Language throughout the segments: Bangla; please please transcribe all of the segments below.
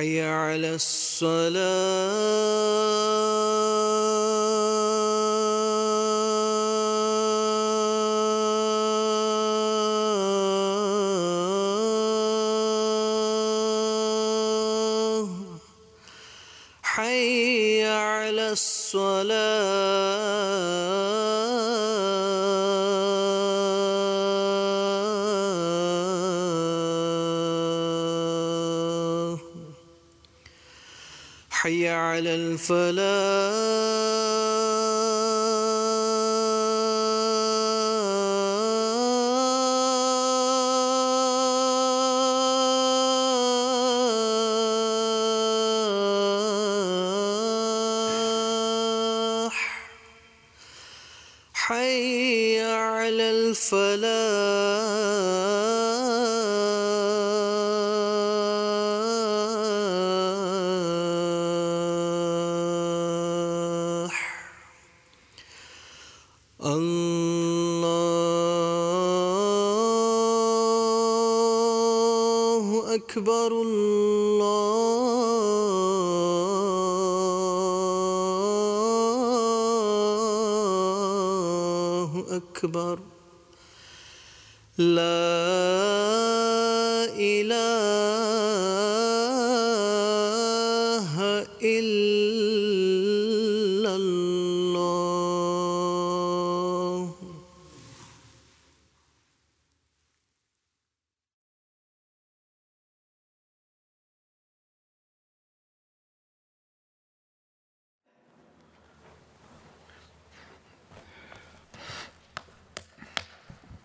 حي على الصلاة. حي على الصلاة. حي على الفلاح. أكبر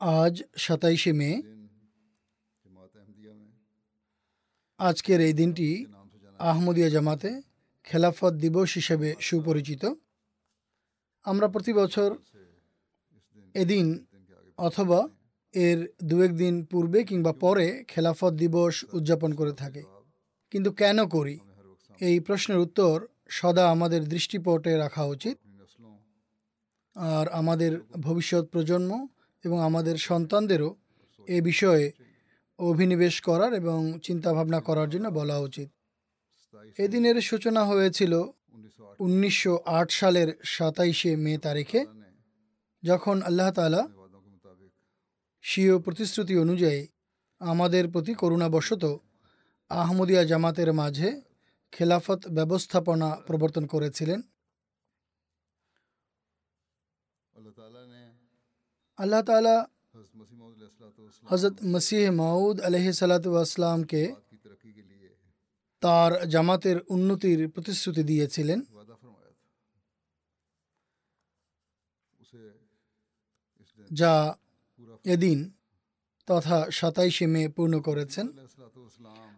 আজ সাতাইশে মে আজকের এই দিনটি আহমদিয়া জামাতে খেলাফত দিবস হিসেবে সুপরিচিত আমরা প্রতি বছর এদিন অথবা এর দু দিন পূর্বে কিংবা পরে খেলাফত দিবস উদযাপন করে থাকি কিন্তু কেন করি এই প্রশ্নের উত্তর সদা আমাদের দৃষ্টিপটে রাখা উচিত আর আমাদের ভবিষ্যৎ প্রজন্ম এবং আমাদের সন্তানদেরও এ বিষয়ে অভিনিবেশ করার এবং চিন্তাভাবনা করার জন্য বলা উচিত। এদিনের সূচনা হয়েছিল উনিশশো আট সালের সাতাইশে মে তারিখে, যখন আল্লাহ তালা স্বীয় প্রতিশ্রুতি অনুযায়ী আমাদের প্রতি করুণাবশত আহমদিয়া জামাতের মাঝে খেলাফত ব্যবস্থাপনা প্রবর্তন করেছিলেন। আল্লাহ তালা হজরত মসিহ মাউদ আলহি সালাতামকে তার জামাতের উন্নতির প্রতিশ্রুতি দিয়েছিলেন। যা এদিন তথা সাতাইশে মে পূর্ণ করেছেন।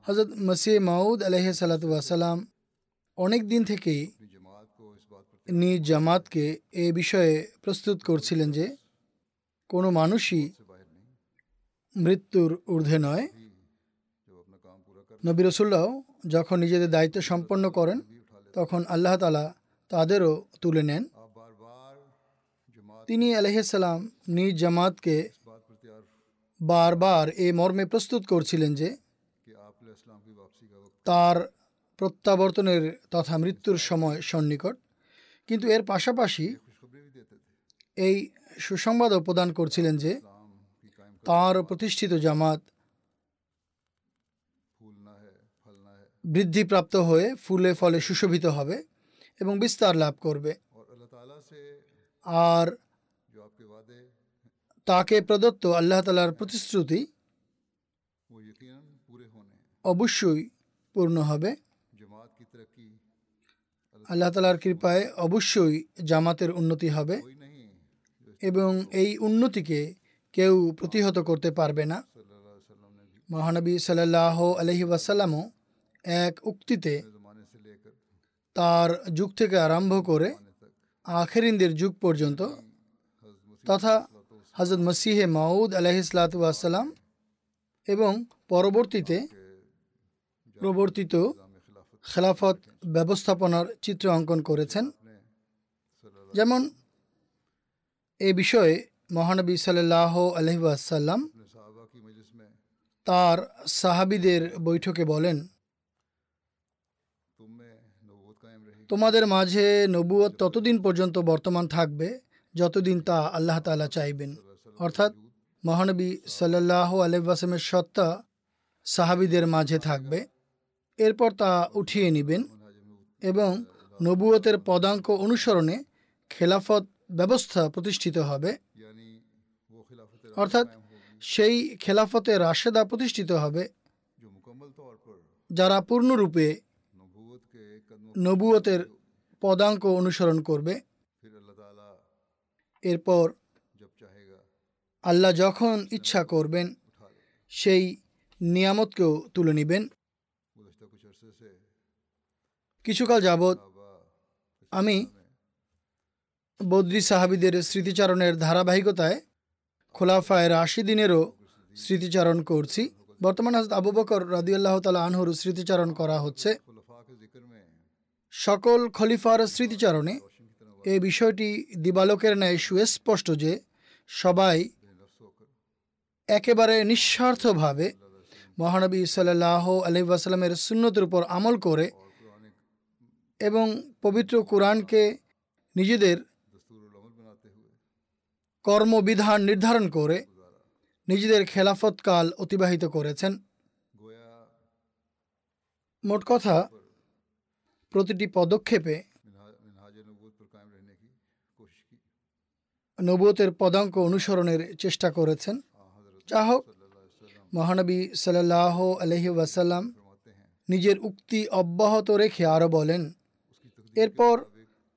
হজরত মসিহ মাউদ আলহ সালাতাম অনেক দিন থেকেই নিজ জামাতকে এ বিষয়ে প্রস্তুত করছিলেন যে কোনো মানুষই মৃত্যুর ঊর্ধ্বে নয়। নবী রসুল্লাহ যখন নিজেদের দায়িত্ব সম্পন্ন করেন, তখন আল্লাহ তালা তাদেরও তুলে নেন। তিনি আলহিসাল্লাম নিজ জামাতকে বারবার এ মর্মে প্রস্তুত করছিলেন যে, তার প্রত্যাবর্তনের তথা মৃত্যুর সময় সন্নিকট। কিন্তু এর পাশাপাশি এই সুসংবাদও প্রদান করছিলেন যে তাঁর প্রতিষ্ঠিত জামাত বৃদ্ধিপ্রাপ্ত হয়ে ফুলে ফলে সুশোভিত হবে এবং বিস্তার লাভ করবে। আর তাকে প্রদত্ত আল্লাহ তালার প্রতিশ্রুতি অবশ্যই পূর্ণ হবে। আল্লাহ তালার কৃপায় অবশ্যই জামাতের উন্নতি হবে। এবং এই উন্নতিকে কেউ প্রতিহত করতে পারবে না। মহানবী সাল্লাহ আলহি ওয়াসাল্লামও এক উক্তিতে তার যুগ থেকে আরম্ভ করে আখেরিনদের যুগ পর্যন্ত তথা হজরত মসিহে মাউদ আলহিসাম এবং পরবর্তীতে প্রবর্তিত খেলাফত ব্যবস্থাপনার চিত্র অঙ্কন করেছেন। যেমন এ বিষয়ে মহানবী সাল্লাহ আলহাসাল্লাম তার সাহাবিদের বৈঠকে বলেন, তোমাদের মাঝে নবুয়ত ততদিন পর্যন্ত বর্তমান থাকবে যতদিন তা আল্লাহ তালা চাইবেন। অর্থাৎ মহানবী সাল্লাহ আলহাসমের সত্তা সাহাবিদের মাঝে থাকবে। এরপর তা উঠিয়ে নেবেন এবং নবুয়তের পদাঙ্ক অনুসরণে খেলাফত ব্যবস্থা প্রতিষ্ঠিত হবে। অর্থাৎ সেই খেলাফতে রাশেদা প্রতিষ্ঠিত হবে। যারা পূর্ণরূপে নবুয়তের পদাঙ্ক অনুসরণ করবে। এরপর আল্লাহ যখন ইচ্ছা করবেন সেই নিয়ামতকেও তুলে নেবেন। কিছুকাল যাবৎ আমি বদ্রি সাহাবিদের স্মৃতিচারণের ধারাবাহিকতায় খোলাফায় রাশিদিনেরও স্মৃতিচারণ করছি। বর্তমান হাজরত আবু বকর রাদিউল্লাহ তালা আনহুর স্মৃতিচারণ করা হচ্ছে। সকল খলিফার স্মৃতিচারণে এই বিষয়টি দিবালকের ন্যায় সুস্পষ্ট যে সবাই একেবারে নিঃস্বার্থভাবে মহানবী সাল্লাহ আলহি আসালামের উপর আমল করে এবং পবিত্র কোরআনকে নিজেদের কর্মবিধান নির্ধারণ করে নিজেদের খেলাফতকাল অতিবাহিত করেছেন। মোট কথা, প্রতিটি পদক্ষেপে নবতের পদাঙ্ক অনুসরণের চেষ্টা করেছেন। যা হোক, মহানবী সাল্লাহ আলহি ওয়াসাল্লাম নিজের উক্তি অব্যাহত রেখে আরও বলেন, এরপর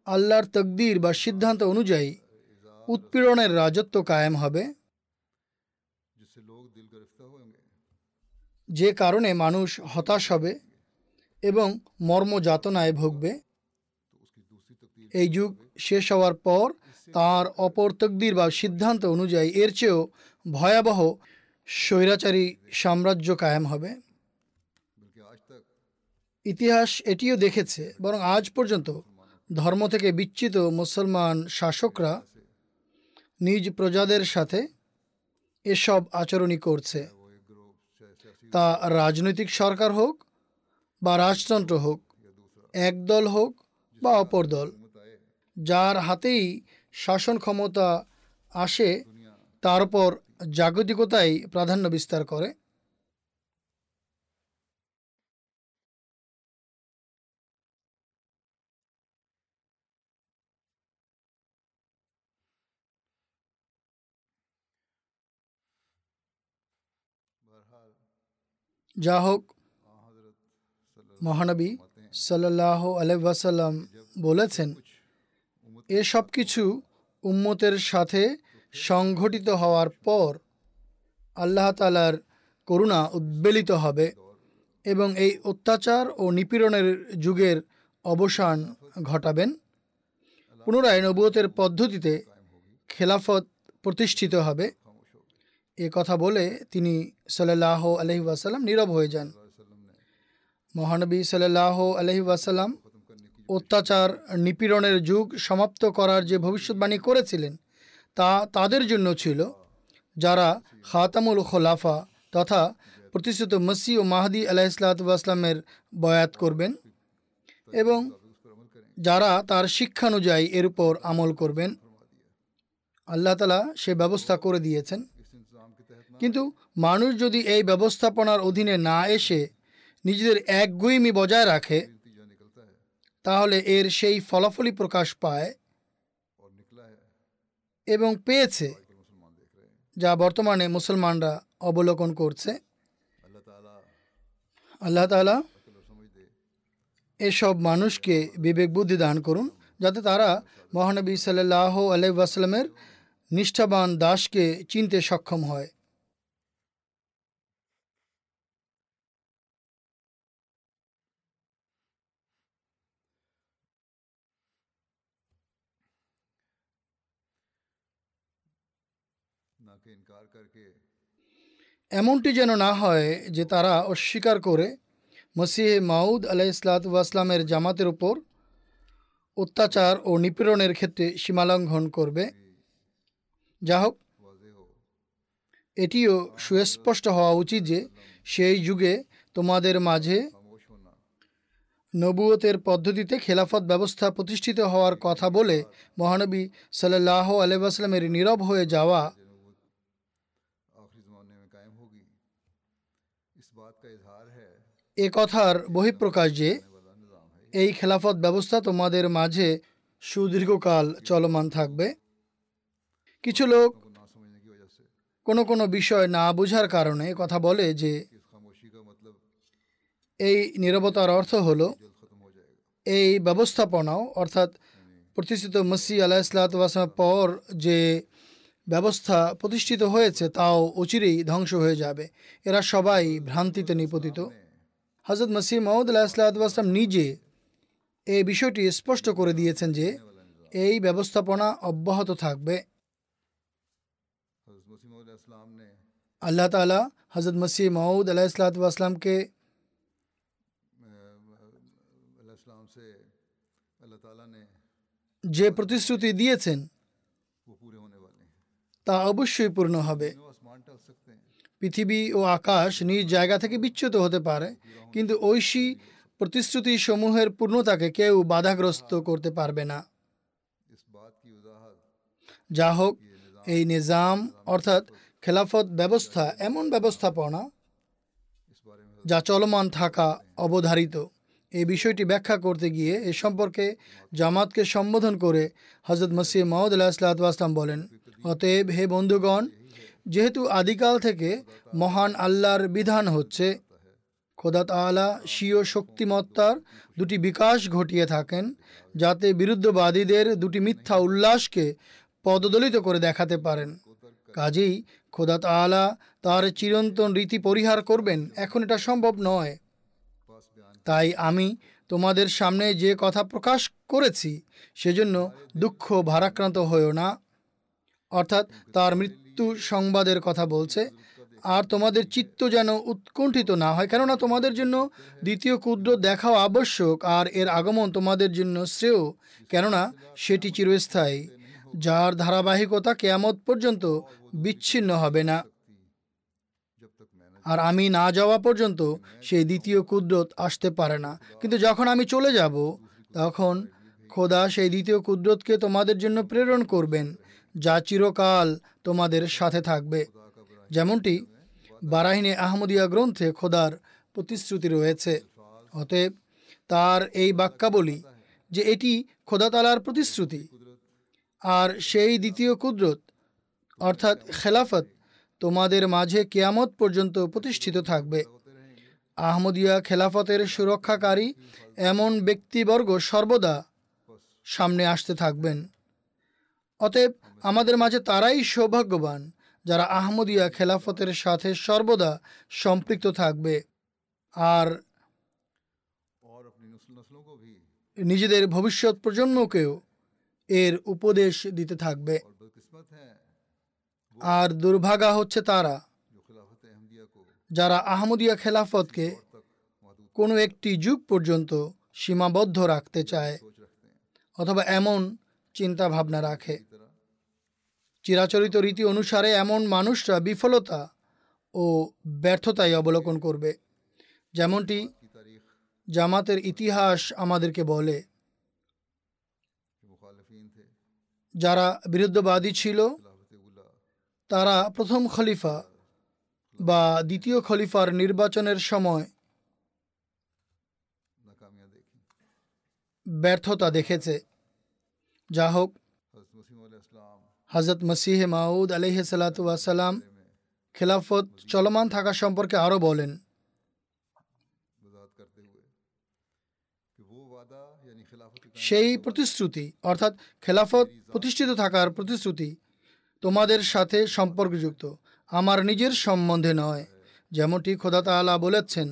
আল্লাহর তকদির বা সিদ্ধান্ত অনুযায়ী উৎপীড়নের রাজত্ব কায়েম হবে। যে কারণে মানুষ হতাশ হবে এবং মর্মযাতনায় ভুগবে। এই যুগ শেষ হওয়ার পর তার অপর তকদির বা সিদ্ধান্ত অনুযায়ী এর চেয়েও ভয়াবহ স্বৈরাচারী সাম্রাজ্য কায়েম হবে। ইতিহাস এটিও দেখেছে বরং আজ পর্যন্ত ধর্ম থেকে বিচ্ছিত মুসলমান শাসকরা নিজ প্রজাদের সাথে এসব আচরণই করছে। তা রাজনৈতিক সরকার হোক বা রাজতন্ত্র হোক, এক দল হোক বা অপর দল, যার হাতেই শাসন ক্ষমতা আসে তারপর জাগতিকতাই প্রাধান্য বিস্তার করে। যা হোক মহানবী সাল্লাহ আলহাসাল্লাম বলেছেন, এ সব কিছু উম্মতের সাথে সংঘটিত হওয়ার পর আল্লাহ তালার করুণা উদ্বেলিত হবে এবং এই অত্যাচার ও নিপীড়নের যুগের অবসান ঘটাবেন। পুনরায় নবুয়তের পদ্ধতিতে খেলাফত প্রতিষ্ঠিত হবে। এ কথা বলে তিনি সাল্লাহ আলহি ওয়াসাল্লাম নীরব হয়ে যান। মহানবী সাল্লাহ আলহি ওয়াসাল্লাম অত্যাচার, নিপীড়নের যুগ সমাপ্ত করার যে ভবিষ্যৎবাণী করেছিলেন, তা তাদের জন্য ছিল, যারা খাতামুল খোলাফা তথা প্রতিষ্ঠিত মসি ও মাহাদি আলাহ ইসলাতামের বয়াত করবেন এবং যারা তার শিক্ষানুযায়ী এর উপর আমল করবেন। আল্লাহ তালা সে ব্যবস্থা করে দিয়েছেন। কিন্তু মানুষ যদি এই ব্যবস্থাপনার অধীনে না এসে নিজেদের একগুইমি বজায় রাখে, তাহলে এর সেই ফলাফলই প্রকাশ পায় এবং পেয়েছে যা বর্তমানে মুসলমানরা অবলোকন করছে। আল্লাহ তালা এসব মানুষকে বিবেক বুদ্ধি দান করুন, যাতে তারা মহানবী সাল্লাহ আলহ নিষ্ঠাবান দাসকে চিনতে সক্ষম হয়। এমনটি যেন না হয় যে তারা অস্বীকার করে মসিহে মাউদ আলাহ ইসলাতামের জামাতের উপর অত্যাচার ও নিপীড়নের ক্ষেত্রে সীমালঙ্ঘন করবে। যা হোক, এটিও সুস্পষ্ট হওয়া উচিত যে সেই যুগে তোমাদের মাঝে নবুয়তের পদ্ধতিতে খেলাফত ব্যবস্থা প্রতিষ্ঠিত হওয়ার কথা বলে মহানবী সাল্লাহ আলহামের নীরব হয়ে যাওয়া এ কথার বহিঃপ্রকাশ যে, এই খেলাফত ব্যবস্থা তোমাদের মাঝে সুদীর্ঘকাল চলমান থাকবে। কিছু লোক কোনো কোনো বিষয় না বোঝার কারণে কথা বলে যে, এই নিরবতার অর্থ হল, এই ব্যবস্থাপনাও, অর্থাৎ প্রতিষ্ঠিত মসি আলাহ ইসলাতামের পর যে ব্যবস্থা প্রতিষ্ঠিত হয়েছে, তাও অচিরেই ধ্বংস হয়ে যাবে। এরা সবাই ভ্রান্তিতে নিপতিত। হজরত মসিহ মহমুদ আলাহিসাল্লাম নিজে এই বিষয়টি স্পষ্ট করে দিয়েছেন যে এই ব্যবস্থাপনা অব্যাহত থাকবে। আল্লাহ তালা হজরত মসিহ মহমুদ আলাহিসাল্লাতামকে যে প্রতিশ্রুতি দিয়েছেন তা অবশ্যই পূর্ণ হবে। পৃথিবী ও আকাশ নিজ জায়গা থেকে বিচ্যুত হতে পারে, কিন্তু ঐশী প্রতিশ্রুতি সমূহের পূর্ণতাকে কেউ বাধাগ্রস্ত করতে পারবে না। যা হোক, এই নিজাম, অর্থাৎ খেলাফত ব্যবস্থা, এমন ব্যবস্থাপনা যা চলমান থাকা অবধারিত। এই বিষয়টি ব্যাখ্যা করতে গিয়ে এ সম্পর্কে জামাতকে সম্বোধন করে হজরত মসিহ মাহমুদ আল্লাহ ইসলাতাম বলেন, অতএব হে বন্ধুগণ যেহেতু আদিকাল থেকে মহান আল্লাহর বিধান হচ্ছে, খোদা তালা স্বীয় শক্তিমত্তার দুটি বিকাশ ঘটিয়ে থাকেন, যাতে বিরুদ্ধবাদীদের দুটি মিথ্যা উল্লাসকে পদদলিত করে দেখাতে পারেন। কাজেই খোদা তালা তার চিরন্তন রীতি পরিহার করবেন, এখন এটা সম্ভব নয়। তাই আমি তোমাদের সামনে যে কথা প্রকাশ করেছি, সেজন্য দুঃখ ভারাক্রান্ত হয়েও না। অর্থাৎ তার মৃত্যু সংবাদের কথা বলছে, আর তোমাদের চিত্ত যেন উৎকণ্ঠিত না হয়। কেননা তোমাদের জন্য দ্বিতীয় ক্ষুদ্র দেখাও আবশ্যক, আর এর আগমন তোমাদের জন্য শ্রেয়। কেননা সেটি চিরস্থায়ী, যার ধারাবাহিকতা কেয়ামত পর্যন্ত বিচ্ছিন্ন হবে না। আর আমি না যাওয়া পর্যন্ত সেই দ্বিতীয় কুদরত আসতে পারে না। কিন্তু যখন আমি চলে যাব, তখন খোদা সেই দ্বিতীয় কুদরতকে তোমাদের জন্য প্রেরণ করবেন। যা চিরকাল তোমাদের সাথে থাকবে। যেমনটি বারাহিনে আহমদিয়া গ্রন্থে খোদার প্রতিশ্রুতি রয়েছে। অতএব তার এই বাক্যাবলী যে এটি খোদা তালার প্রতিশ্রুতি আর সেই দ্বিতীয় কুদরত, অর্থাৎ খেলাফত, তোমাদের মাঝে কেয়ামত পর্যন্ত প্রতিষ্ঠিত থাকবে। আহমদিয়া খেলাফতের সুরক্ষাকারী এমন ব্যক্তিবর্গ সর্বদা সামনে আসতে থাকবেন। অতএব আমাদের মাঝে তারাই সৌভাগ্যবান যারা আহমদিয়া খেলাফতের সাথে সর্বদা সম্পৃক্ত থাকবে। আর নিজেদের ভবিষ্যৎ প্রজন্মকেও এর উপদেশ দিতে থাকবে। আর দুর্ভাগা হচ্ছে তারা যারা আহমদিয়া খেলাফতকে কোনো একটি যুগ পর্যন্ত সীমাবদ্ধ রাখতে চায় অথবা এমন চিন্তা ভাবনা রাখে চিরাচরিত রীতি অনুসারে এমন মানুষরা বিফলতা ও ব্যর্থতাই অবলোকন করবে। যেমনটি জামাতের ইতিহাস আমাদেরকে বলে, যারা বিরুদ্ধবাদী ছিল, তারা প্রথম খলিফা বা দ্বিতীয় খলিফার নির্বাচনের সময় ব্যর্থতা দেখেছে। যা হোক হজরত মসিহ মাউদ আলহ সালাতাম খেলাফত চলমান থাকা সম্পর্কে আরও বলেন वजाहत करते हुए कि वो वादा यानी खिलाफत की সেই প্রতিশ্রুতি অর্থাৎ খেলাফত প্রতিষ্ঠিত থাকার প্রতিশ্রুতি তোমাদের সাথে সম্পর্কযুক্ত আমার নিজের সম্বন্ধে নয় যেমনটি খোদা তালা বলেছেন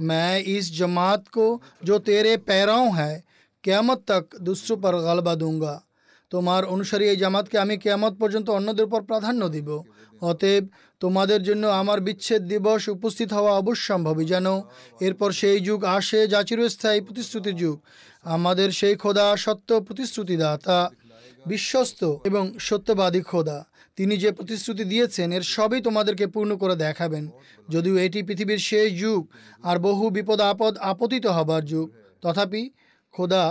मैं इस जमात को जो तेरे पैराओं है क्यामत तक दूसरों पर गलबा दूंगा তোমার অনুসারী এই জামাতকে আমি কেয়ামত পর্যন্ত অন্যদের উপর প্রাধান্য দিব। অতএব তোমাদের জন্য আমার বিচ্ছেদ দিবস উপস্থিত হওয়া অবশ্যম্ভাবী যেন এরপর সেই যুগ আসে যা চিরস্থায়ী প্রতিশ্রুতির যুগ। আমাদের সেই খোদা সত্য প্রতিশ্রুতিদাতা, বিশ্বস্ত এবং সত্যবাদী খোদা। তিনি যে প্রতিশ্রুতি দিয়েছেন, এর সবই তোমাদেরকে পূর্ণ করে দেখাবেন। যদিও এটি পৃথিবীর শেষ যুগ আর বহু বিপদ আপদ আপতিত হবার যুগ, তথাপি খোদা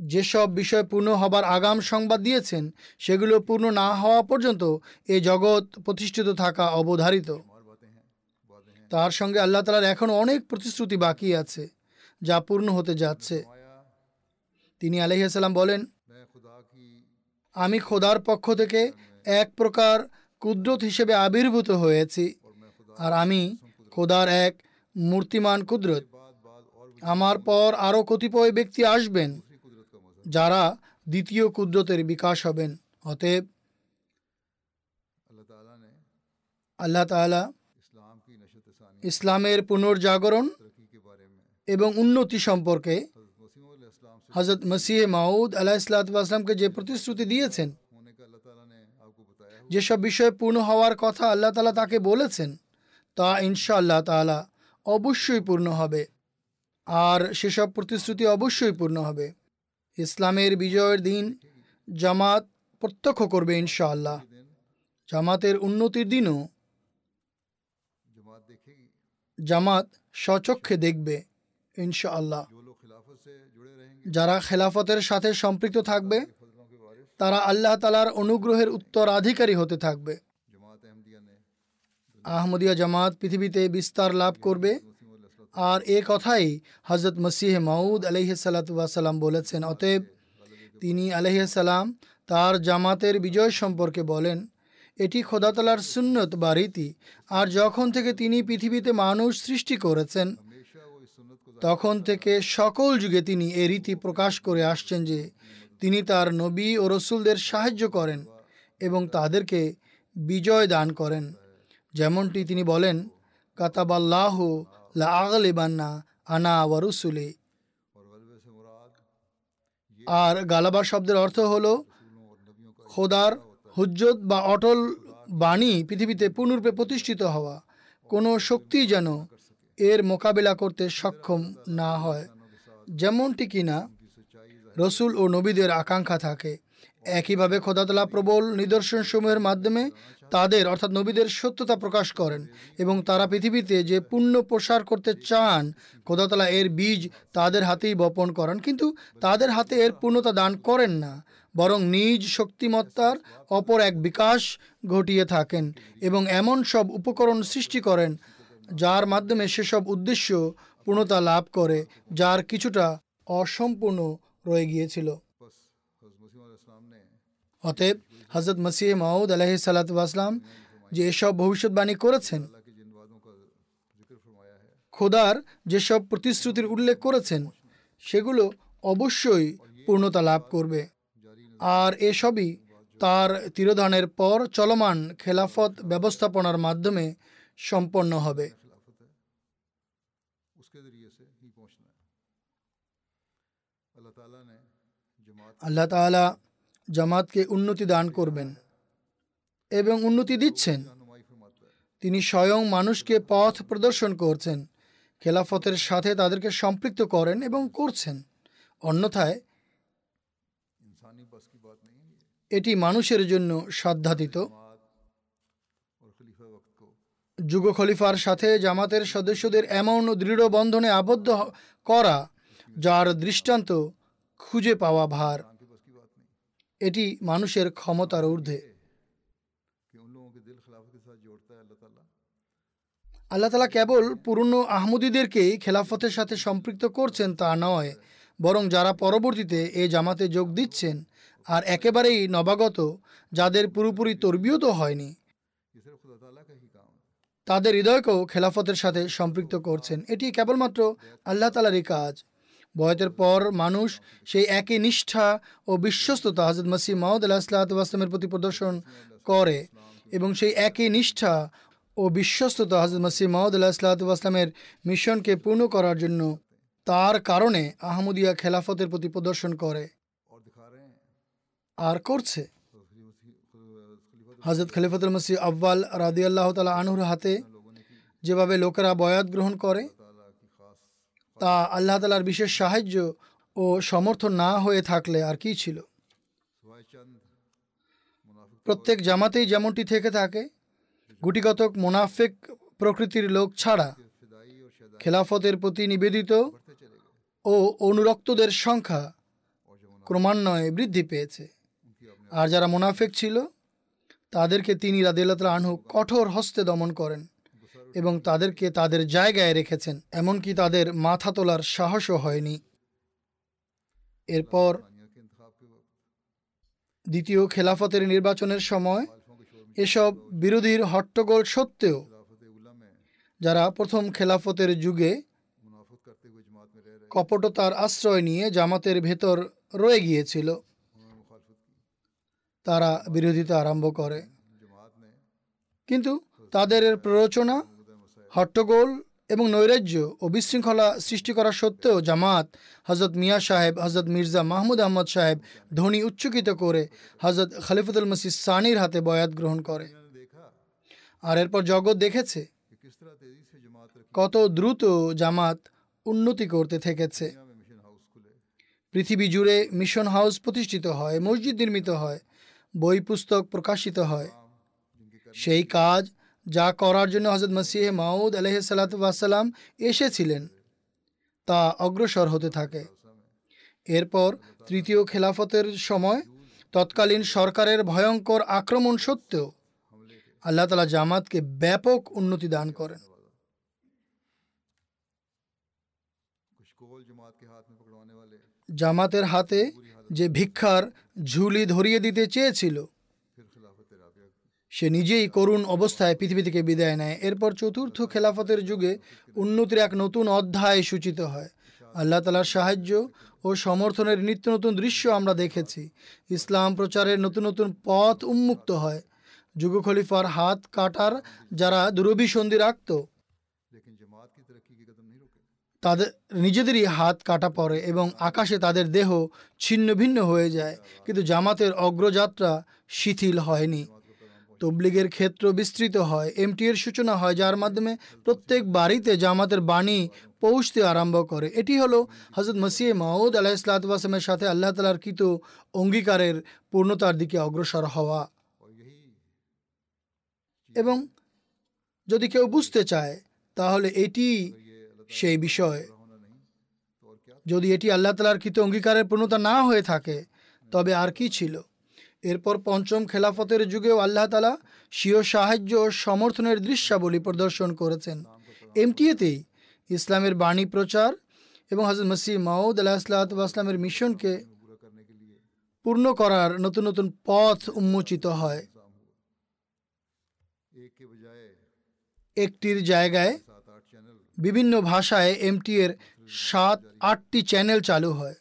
যেসব বিষয় পূর্ণ হবার আগাম সংবাদ দিয়েছেন, সেগুলো পূর্ণ না হওয়া পর্যন্ত এ জগৎ প্রতিষ্ঠিত থাকা অবধারিত। তার সঙ্গে আল্লাহ তালার এখনও অনেক প্রতিশ্রুতি বাকি আছে, যা পূর্ণ হতে যাচ্ছে। তিনি আলহিহাসাল্লাম বলেন, আমি খোদার পক্ষ থেকে এক প্রকার কুদরত হিসেবে আবির্ভূত হয়েছি, আর আমি খোদার এক মূর্তিমান কুদরত। আমার পর আরও কতিপয় ব্যক্তি আসবেন যারা দ্বিতীয় কুদরতের বিকাশ হবেন, অতএব আল্লাহ তালা ইসলামের পুনর্জাগরণ এবং উন্নতি সম্পর্কে হজরত মসিহ মাউদ আল্লাহ ইসলাতামকে যে প্রতিশ্রুতি দিয়েছেন, যেসব বিষয়ে পূর্ণ হওয়ার কথা আল্লাহ তালা তাকে বলেছেন, তা ইনশা আল্লাহ তালা অবশ্যই পূর্ণ হবে। আর সেসব প্রতিশ্রুতি অবশ্যই পূর্ণ হবে। ইসলামের বিজয়ের দিন জামাত প্রত্যক্ষ করবে ইনশাআল্লাহ। জামাতের উন্নতির দিনও জামাত স্বচক্ষে দেখবে ইনশাআল্লাহ। যারা খেলাফতের সাথে সম্পৃক্ত থাকবে, তারা আল্লাহ তালার অনুগ্রহের উত্তরাধিকারী হতে থাকবে। আহমদিয়া জামাত পৃথিবীতে বিস্তার লাভ করবে। আর এ কথাই হজরত মসিহ মাউদ আলহিসাল্লাম বলেছেন। অতএব তিনি আলহিসাল্লাম তার জামাতের বিজয় সম্পর্কে বলেন, এটি খোদাতলার সুন্নত বা রীতি। আর যখন থেকে তিনি পৃথিবীতে মানুষ সৃষ্টি করেছেন, তখন থেকে সকল যুগে তিনি এ রীতি প্রকাশ করে আসছেন যে, তিনি তার নবী ও রসুলদের সাহায্য করেন এবং তাদেরকে বিজয় দান করেন। যেমনটি তিনি বলেন, কাতাবাল্লাহ লাগলেবান্না আনা ওয়া আর গালাবা শব্দের অর্থ হল, খোদার হুজ্জত বা অটল বাণী পৃথিবীতে পুনরূপে প্রতিষ্ঠিত হওয়া। কোনো শক্তি যেন এর মোকাবিলা করতে সক্ষম না হয়, যেমনটি কিনা রসুল ও নবীদের আকাঙ্ক্ষা থাকে। একইভাবে খোদাতলা প্রবল নিদর্শনসমূহের মাধ্যমে তাদের, অর্থাৎ নবীদের, সত্যতা প্রকাশ করেন এবং তারা পৃথিবীতে যে পুণ্য প্রসার করতে চান, খোদাতলা এর বীজ তাদের হাতেই বপন করেন। কিন্তু তাদের হাতে এর পূর্ণতা দান করেন না, বরং নিজ শক্তিমত্তার অপর এক বিকাশ ঘটিয়ে থাকেন এবং এমন সব উপকরণ সৃষ্টি করেন যার মাধ্যমে সেসব উদ্দেশ্য পূর্ণতা লাভ করে, যার কিছুটা অসম্পূর্ণ রয়ে গিয়েছিল। অতএব হজরত মসিহ মাউদ আলহি সালাতাম যে এসব ভবিষ্যৎবাণী করেছেন, খোদার যেসব প্রতিশ্রুতির উল্লেখ করেছেন, সেগুলো অবশ্যই পূর্ণতা লাভ করবে। আর এসবই তার তিরোধানের পর চলমান খেলাফত ব্যবস্থাপনার মাধ্যমে সম্পন্ন হবে। আল্লাহ জামাতকে উন্নতি দান করবেন এবং উন্নতি দিচ্ছেন। তিনি স্বয়ং মানুষকে পথ প্রদর্শন করছেন, খেলাফতের সাথে তাদেরকে সম্পৃক্ত করেন এবং করছেন। অন্যথায় এটি মানুষের জন্য সাধ্যাতীত। যুগ খলিফার সাথে জামাতের সদস্যদের এমন দৃঢ় বন্ধনে আবদ্ধ করা, যার দৃষ্টান্ত খুঁজে পাওয়া ভার। এটি মানুষের ক্ষমতার ঊর্ধ্বে। আল্লাহ তালা কেবল পুরনো আহমদীদেরকেই খেলাফতের সাথে সম্পৃক্ত করছেন তা নয়, বরং যারা পরবর্তীতে এ জামাতে যোগ দিচ্ছেন আর একেবারেই নবাগত, যাদের পুরোপুরি তর্বিও তো হয়নি, তাদের হৃদয়কেও খেলাফতের সাথে সম্পৃক্ত করছেন। এটি কেবলমাত্র আল্লাহ তালারই কাজ। বয়তের পর মানুষ সেই একই নিষ্ঠা ও বিশ্বস্ততা হাজরত মাসি মাহদ আলাহিসামের প্রতি প্রদর্শন করে এবং সেই একই নিষ্ঠা ও বিশ্বস্ততা হাজরত মাসি মাহদ আলাহিসামের মিশনকে পূর্ণ করার জন্য তার কারণে আহমদিয়া খেলাফতের প্রতি প্রদর্শন করে। আর করছে? হাজরত খলিফতুল মাসি আব্বাল রাদিয়াল্লাহ তালা আনহুর হাতে যেভাবে লোকেরা বয়াত গ্রহণ করে তা আল্লাহ তালার বিশেষ সাহায্য ও সমর্থন না হয়ে থাকলে আর কি ছিল? প্রত্যেক জামাতেই যেমনটি থেকে থাকে গুটিকতক মোনাফেক প্রকৃতির লোক ছাড়া খেলাফতের প্রতি নিবেদিত ও অনুরক্তদের সংখ্যা ক্রমান্বয়ে বৃদ্ধি পেয়েছে। আর যারা মোনাফেক ছিল তাদেরকে তিনি রাদিল্লা আনহু কঠোর হস্তে দমন করেন। এবং তাদেরকে তাদের জায়গায় রেখেছেন, এমনকি তাদের মাথা তোলার সাহসও হয়নি। এরপর দ্বিতীয় খেলাফতের নির্বাচনের সময় এসব বিরোধীর হট্টগোল সত্ত্বেও যারা প্রথম খেলাফতের যুগে কপটতার আশ্রয় নিয়ে জামাতের ভেতর রয়ে গিয়েছিল, তারা বিরোধিতা আরম্ভ করে। কিন্তু তাদের প্ররোচনা হট্টগোল এবং নৈরাজ্য ও বিশৃঙ্খলা সৃষ্টি করা সত্ত্বেও জামাত হজরত মিয়া সাহেব হজরত মির্জা মাহমুদ আহমদ সাহেব ধনী উচ্চকিত করে হজরত খালিফুদুল মসিদ সানির হাতে বয়াত গ্রহণ করে। আর এরপর জগৎ দেখেছে কত দ্রুত জামাত উন্নতি করতে থেকেছে। পৃথিবী জুড়ে মিশন হাউস প্রতিষ্ঠিত হয়, মসজিদ নির্মিত হয়, বই পুস্তক প্রকাশিত হয়। সেই কাজ যা করার জন্য হজরত মসিহ মাউদ আলহ সালাতাম এসেছিলেন। তা অগ্রসর হতে থাকে। এরপর তৃতীয় খেলাফতের সময় তৎকালীন সরকারের ভয়ঙ্কর আক্রমণ সত্ত্বেও আল্লাহ তালা জামাতকে ব্যাপক উন্নতি দান করেন। জামাতের হাতে যে ভিক্ষার ঝুলি ধরিয়ে দিতে চেয়েছিল সে নিজেই করুণ অবস্থায় পৃথিবী থেকে বিদায় নেয়। এরপর চতুর্থ খেলাফতের যুগে উন্নতির এক নতুন অধ্যায় সূচিত হয়। আল্লাহ তালার সাহায্য ও সমর্থনের নিত্য নতুন দৃশ্য আমরা দেখেছি। ইসলাম প্রচারের নতুন নতুন পথ উন্মুক্ত হয়। যুগ খলিফার হাত কাটার যারা দুরভিসন্ধি রাখত, তাদের নিজেদেরই হাত কাটা পড়ে এবং আকাশে তাদের দেহ ছিন্ন ভিন্ন হয়ে যায়। কিন্তু জামাতের অগ্রযাত্রা শিথিল হয়নি। তবলিগের ক্ষেত্র বিস্তৃত হয়। এমটি এর সূচনা হয়, যার মাধ্যমে প্রত্যেক বাড়িতে জামাতের বাণী পৌঁছতে আরম্ভ করে। এটি হলো হজরত মসিহ মাউদ আলাহ ইসলাতামের সাথে আল্লাহ তালার কৃত অঙ্গীকারের পূর্ণতার দিকে অগ্রসর হওয়া। এবং যদি কেউ বুঝতে চায়, তাহলে এটি সেই বিষয়। যদি এটি আল্লাহ তালার কৃত অঙ্গীকারের পূর্ণতা না হয়ে থাকে, তবে আর কি ছিল? এরপর পঞ্চম খেলাফতের যুগেও আল্লাহ তালা স্বীয় সাহায্য ও সমর্থনের দৃশ্যাবলী প্রদর্শন করেছেন। এমটিএতেই ইসলামের বাণী প্রচার এবং হজরত মসিহ মাউদ আল্লাহ আসলামের মিশনকে পূর্ণ করার নতুন নতুন পথ উন্মোচিত হয়। একটির জায়গায় বিভিন্ন ভাষায় এমটি এর সাত আটটি চ্যানেল চালু হয়।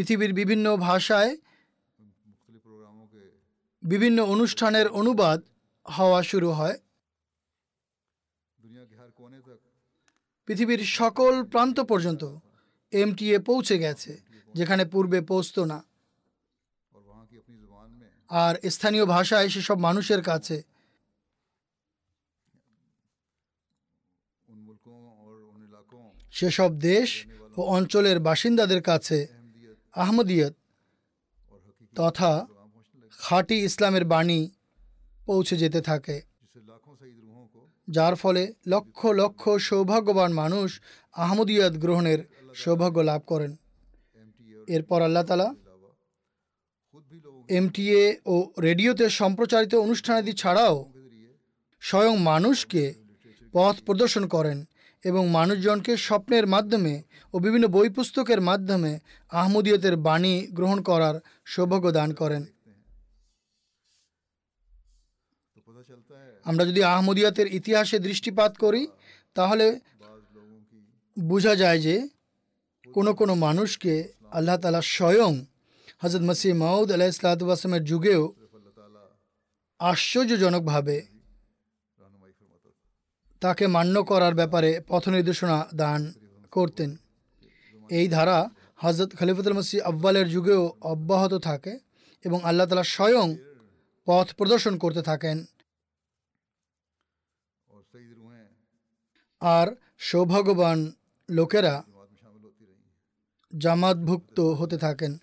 পৃথিবীর বিভিন্ন ভাষায় বিভিন্ন অনুষ্ঠানের অনুবাদ হওয়া শুরু হয়। পৃথিবীর সকল প্রান্ত পর্যন্ত এমটিএ পৌঁছে গেছে, যেখানে পূর্বে পৌঁছত না। আর স্থানীয় ভাষায় সেসব মানুষের কাছে সেসব দেশ ও অঞ্চলের বাসিন্দাদের কাছে আহমদিয়ত তথা খাঁটি ইসলামের বাণী পৌঁছে যেতে থাকে, যার ফলে লক্ষ লক্ষ সৌভাগ্যবান মানুষ আহমদিয়ত গ্রহণের সৌভাগ্য লাভ করেন। এরপর আল্লাহ তালা এমটিএ ও রেডিওতে সম্প্রচারিত অনুষ্ঠানাদি ছাড়াও স্বয়ং মানুষকে পথ প্রদর্শন করেন। এবং মানুষজনকে স্বপ্নের মাধ্যমে ও বিভিন্ন বই পুস্তকের মাধ্যমে আহমদীয়তের বাণী গ্রহণ করার সৌভাগ্য দান করেন। আমরা যদি আহমদীয়তের ইতিহাসে দৃষ্টিপাত করি, তাহলে বোঝা যায় যে কোনো কোনো মানুষকে আল্লাহ তালা স্বয়ং হজরত মসিহ মাউদ আলাহ ইসলাতামের যুগেও আশ্চর্যজনকভাবে তাকে মান্য করার ব্যাপারে পথ নির্দেশনা দান করতেন। এই ধারা হজরত খলিফতুল মসি আব্বালের যুগেও অব্যাহত থাকে এবং আল্লাহ তালা স্বয়ং পথ প্রদর্শন করতে থাকেন। আর সৌভাগ্যবান লোকেরা জামাতভুক্ত হতে থাকেন।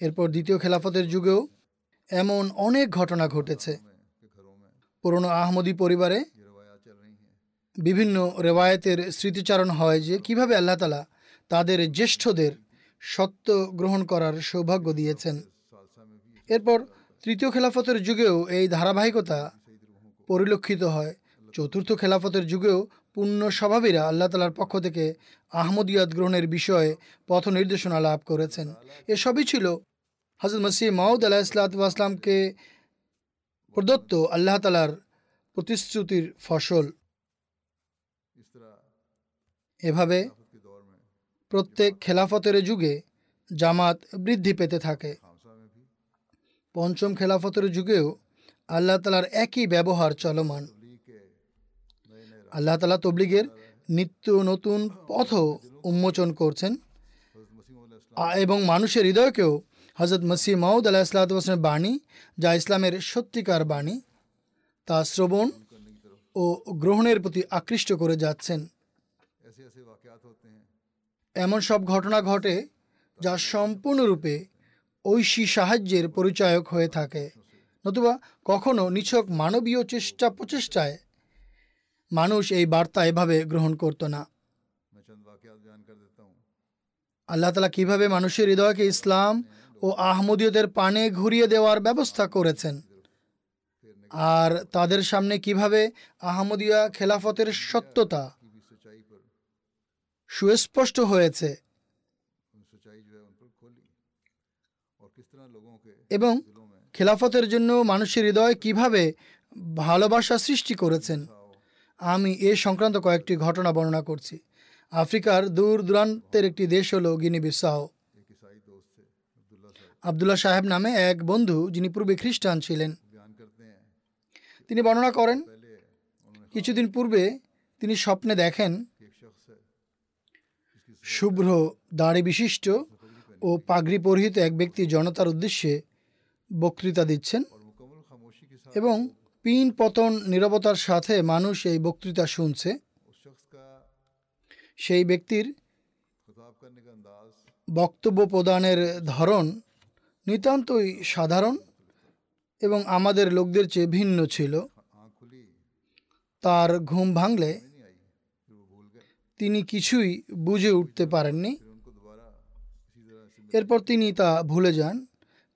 এরপর দ্বিতীয় খেলাফতের যুগেও এমন অনেক ঘটনা ঘটেছে। পুরনো আহমদি পরিবারে বিভিন্ন রেওয়ায়তের স্মৃতিচারণ হয় যে কীভাবে আল্লাহ তালা তাদের জ্যেষ্ঠদের সত্য গ্রহণ করার সৌভাগ্য দিয়েছেন। এরপর তৃতীয় খেলাফতের যুগেও এই ধারাবাহিকতা পরিলক্ষিত হয়। চতুর্থ খেলাফতের যুগেও পূর্ণ স্বভাবীরা আল্লাহ তালার পক্ষ থেকে আহমদিয়াত গ্রহণের বিষয়ে পথ নির্দেশনা লাভ করেছেন। এসবই ছিল হাজর মসিহ মাউদ আলাহ ইসলাতামকে প্রদত্ত আল্লাহ তালার প্রতিশ্রুতির ফসল। এভাবে প্রত্যেক খেলাফতের যুগে জামাত বৃদ্ধি পেতে থাকে। পঞ্চম খেলাফতের যুগেও আল্লাহ তালার একই ব্যবহার চলমান। আল্লাহ তালা তবলিগের নিত্য নতুন পথও উন্মোচন করছেন। এবং মানুষের হৃদয়কেও হজরত মসি মাউদ আলাহ হোসেনের বাণী, যা ইসলামের সত্যিকার বাণী, তা শ্রবণ ও গ্রহণের প্রতি আকৃষ্ট করে যাচ্ছেন। এমন সব ঘটনা ঘটে যা সম্পূর্ণরূপে ঐশী সাহায্যের পরিচায়ক হয়ে থাকে। নতুবা কখনো নিছক মানবীয় চেষ্টা প্রচেষ্টায় মানুষ এই বার্তা এভাবে গ্রহণ করত না। আল্লাহ তালা কীভাবে মানুষের হৃদয়কে ইসলাম ও আহমদীয়দের পানে ঘুরিয়ে দেওয়ার ব্যবস্থা করেছেন? আর তাদের সামনে কীভাবে আহমদিয়া খেলাফতের সত্যতা সুস্পষ্ট হয়েছে। এবং খেলাফতের জন্য মানুষের হৃদয় কীভাবে ভালোবাসা সৃষ্টি করেছেন, আমি এ সংক্রান্ত কয়েকটি ঘটনা বর্ণনা করছি। আফ্রিকার দূর দূরান্তের একটি দেশ হল গিনি বিশাহ আবদুল্লাহ সাহেব নামে এক বন্ধু যিনি পূর্বে খ্রিস্টান ছিলেন। তিনি বর্ণনা করেন, কিছুদিন পূর্বে তিনি স্বপ্নে দেখেন শুভ্র দাড়ি বিশিষ্ট ও পাগড়ি পরিহিত এক ব্যক্তি জনতার উদ্দেশ্যে বক্তৃতা দিচ্ছেন এবং পিন পতন নিরবতার সাথে মানুষ এই বক্তৃতা শুনছে। সেই ব্যক্তির বক্তব্য প্রদানের ধরন নিতান্তই সাধারণ এবং আমাদের লোকদের চেয়ে ভিন্ন ছিল। তার ঘুম ভাঙলে তিনি কিছুই বুঝে উঠতে পারেননি। এরপর তিনি তা ভুলে যান।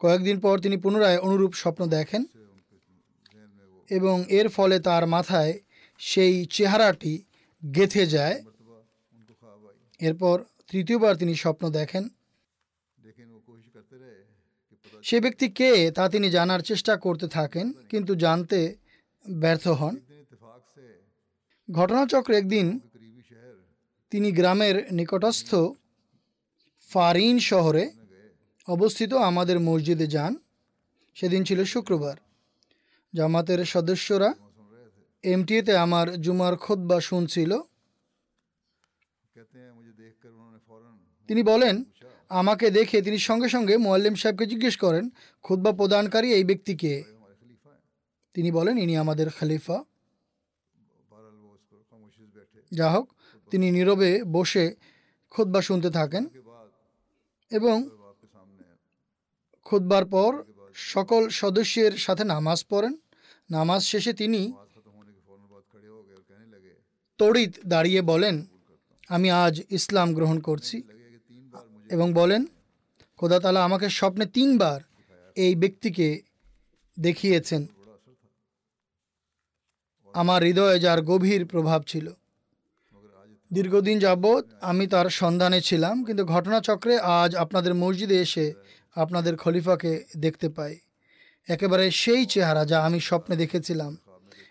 কয়েকদিন পর তিনি পুনরায় অনুরূপ স্বপ্ন দেখেন এবং এর ফলে তার মাথায় সেই চেহারাটি গেথে যায়। এরপর তৃতীয়বার তিনি স্বপ্ন দেখেন। সে ব্যক্তি কে তা তিনি জানার চেষ্টা করতে থাকেন, কিন্তু জানতে ব্যর্থ হন। ঘটনাচক্রে একদিন তিনি গ্রামের নিকটস্থ ফারিন শহরে অবস্থিত আমাদের মসজিদে যান। সেদিন ছিল শুক্রবার। জামাতের সদস্যরা এমটিএতে আমার জুমার খোদ বা শুনছিল। তিনি বলেন, আমাকে দেখে তিনি সঙ্গে সঙ্গে মোয়াল্লিম সাহেবকে জিজ্ঞেস করেন খুদ্া প্রদানকারী এই ব্যক্তিকে তিনি বলেন, ইনি আমাদের খালিফা। যা হোক তিনি নীরবে বসে খোদবা শুনতে থাকেন এবং খোদবার পর সকল সদস্যের সাথে নামাজ পড়েন। নামাজ শেষে তিনি তড়িৎ দাঁড়িয়ে বলেন, আমি আজ ইসলাম গ্রহণ করছি। এবং বলেন, খোদা তালা আমাকে স্বপ্নে তিনবার এই ব্যক্তিকে দেখিয়েছেন। আমার হৃদয়ে যার গভীর প্রভাব ছিল। দীর্ঘদিন যাবৎ আমি তার সন্ধানে ছিলাম, কিন্তু ঘটনাচক্রে আজ আপনাদের মসজিদে এসে আপনাদের খলিফাকে দেখতে পাই। একেবারে সেই চেহারা যা আমি স্বপ্নে দেখেছিলাম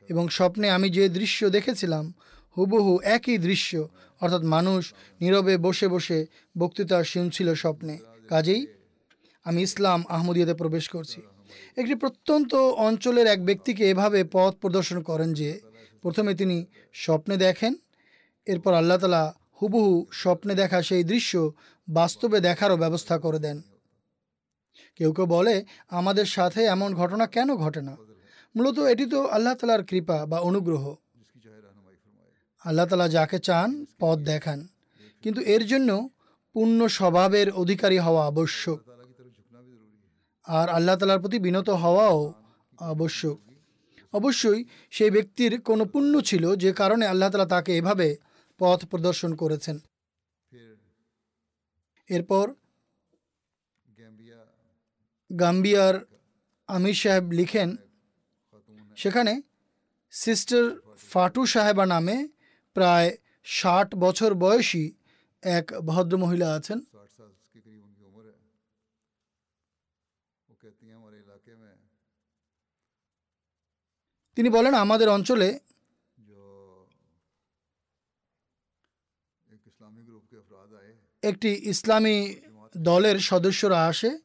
এবং স্বপ্নে আমি যে দৃশ্য দেখেছিলাম, হুবহু একই দৃশ্য, অর্থাৎ মানুষ নীরবে বসে বসে বক্তৃতা শুনছিল স্বপ্নে। কাজেই আমি ইসলাম আহমদিয়াতে প্রবেশ করছি। একটি প্রত্যন্ত অঞ্চলের এক ব্যক্তিকে এভাবে পথ প্রদর্শন করেন যে প্রথমে তিনি স্বপ্নে দেখেন এরপর আল্লাহ তালা হুবহু স্বপ্নে দেখা সেই দৃশ্য বাস্তবে দেখারও ব্যবস্থা করে দেন। কেউ কেউ বলে, আমাদের সাথে এমন ঘটনা কেন ঘটে না? মূলত এটি তো আল্লাহ তালার কৃপা বা অনুগ্রহ। আল্লাহ তালা যাকে চান পথ দেখান, কিন্তু এর জন্য পূর্ণ স্বভাবের অধিকারী হওয়া আবশ্যক। আর আল্লাহ তালার প্রতি বিনত হওয়াও আবশ্যক। অবশ্যই সেই ব্যক্তির কোনো পুণ্য ছিল যে কারণে আল্লাহ তালা তাকে এভাবে পথ প্রদর্শন করেছেন। এরপর গাম্বিয়ার আমির সাহেব লিখেন সেখানে সিস্টার ফাটু সাহেবা নামে প্রায় ষাট বছর বয়সী এক ভদ্র মহিলা আছেন তিনি বলেন আমাদের অঞ্চলে একটি ইসলামী দলের সদস্যরা আসে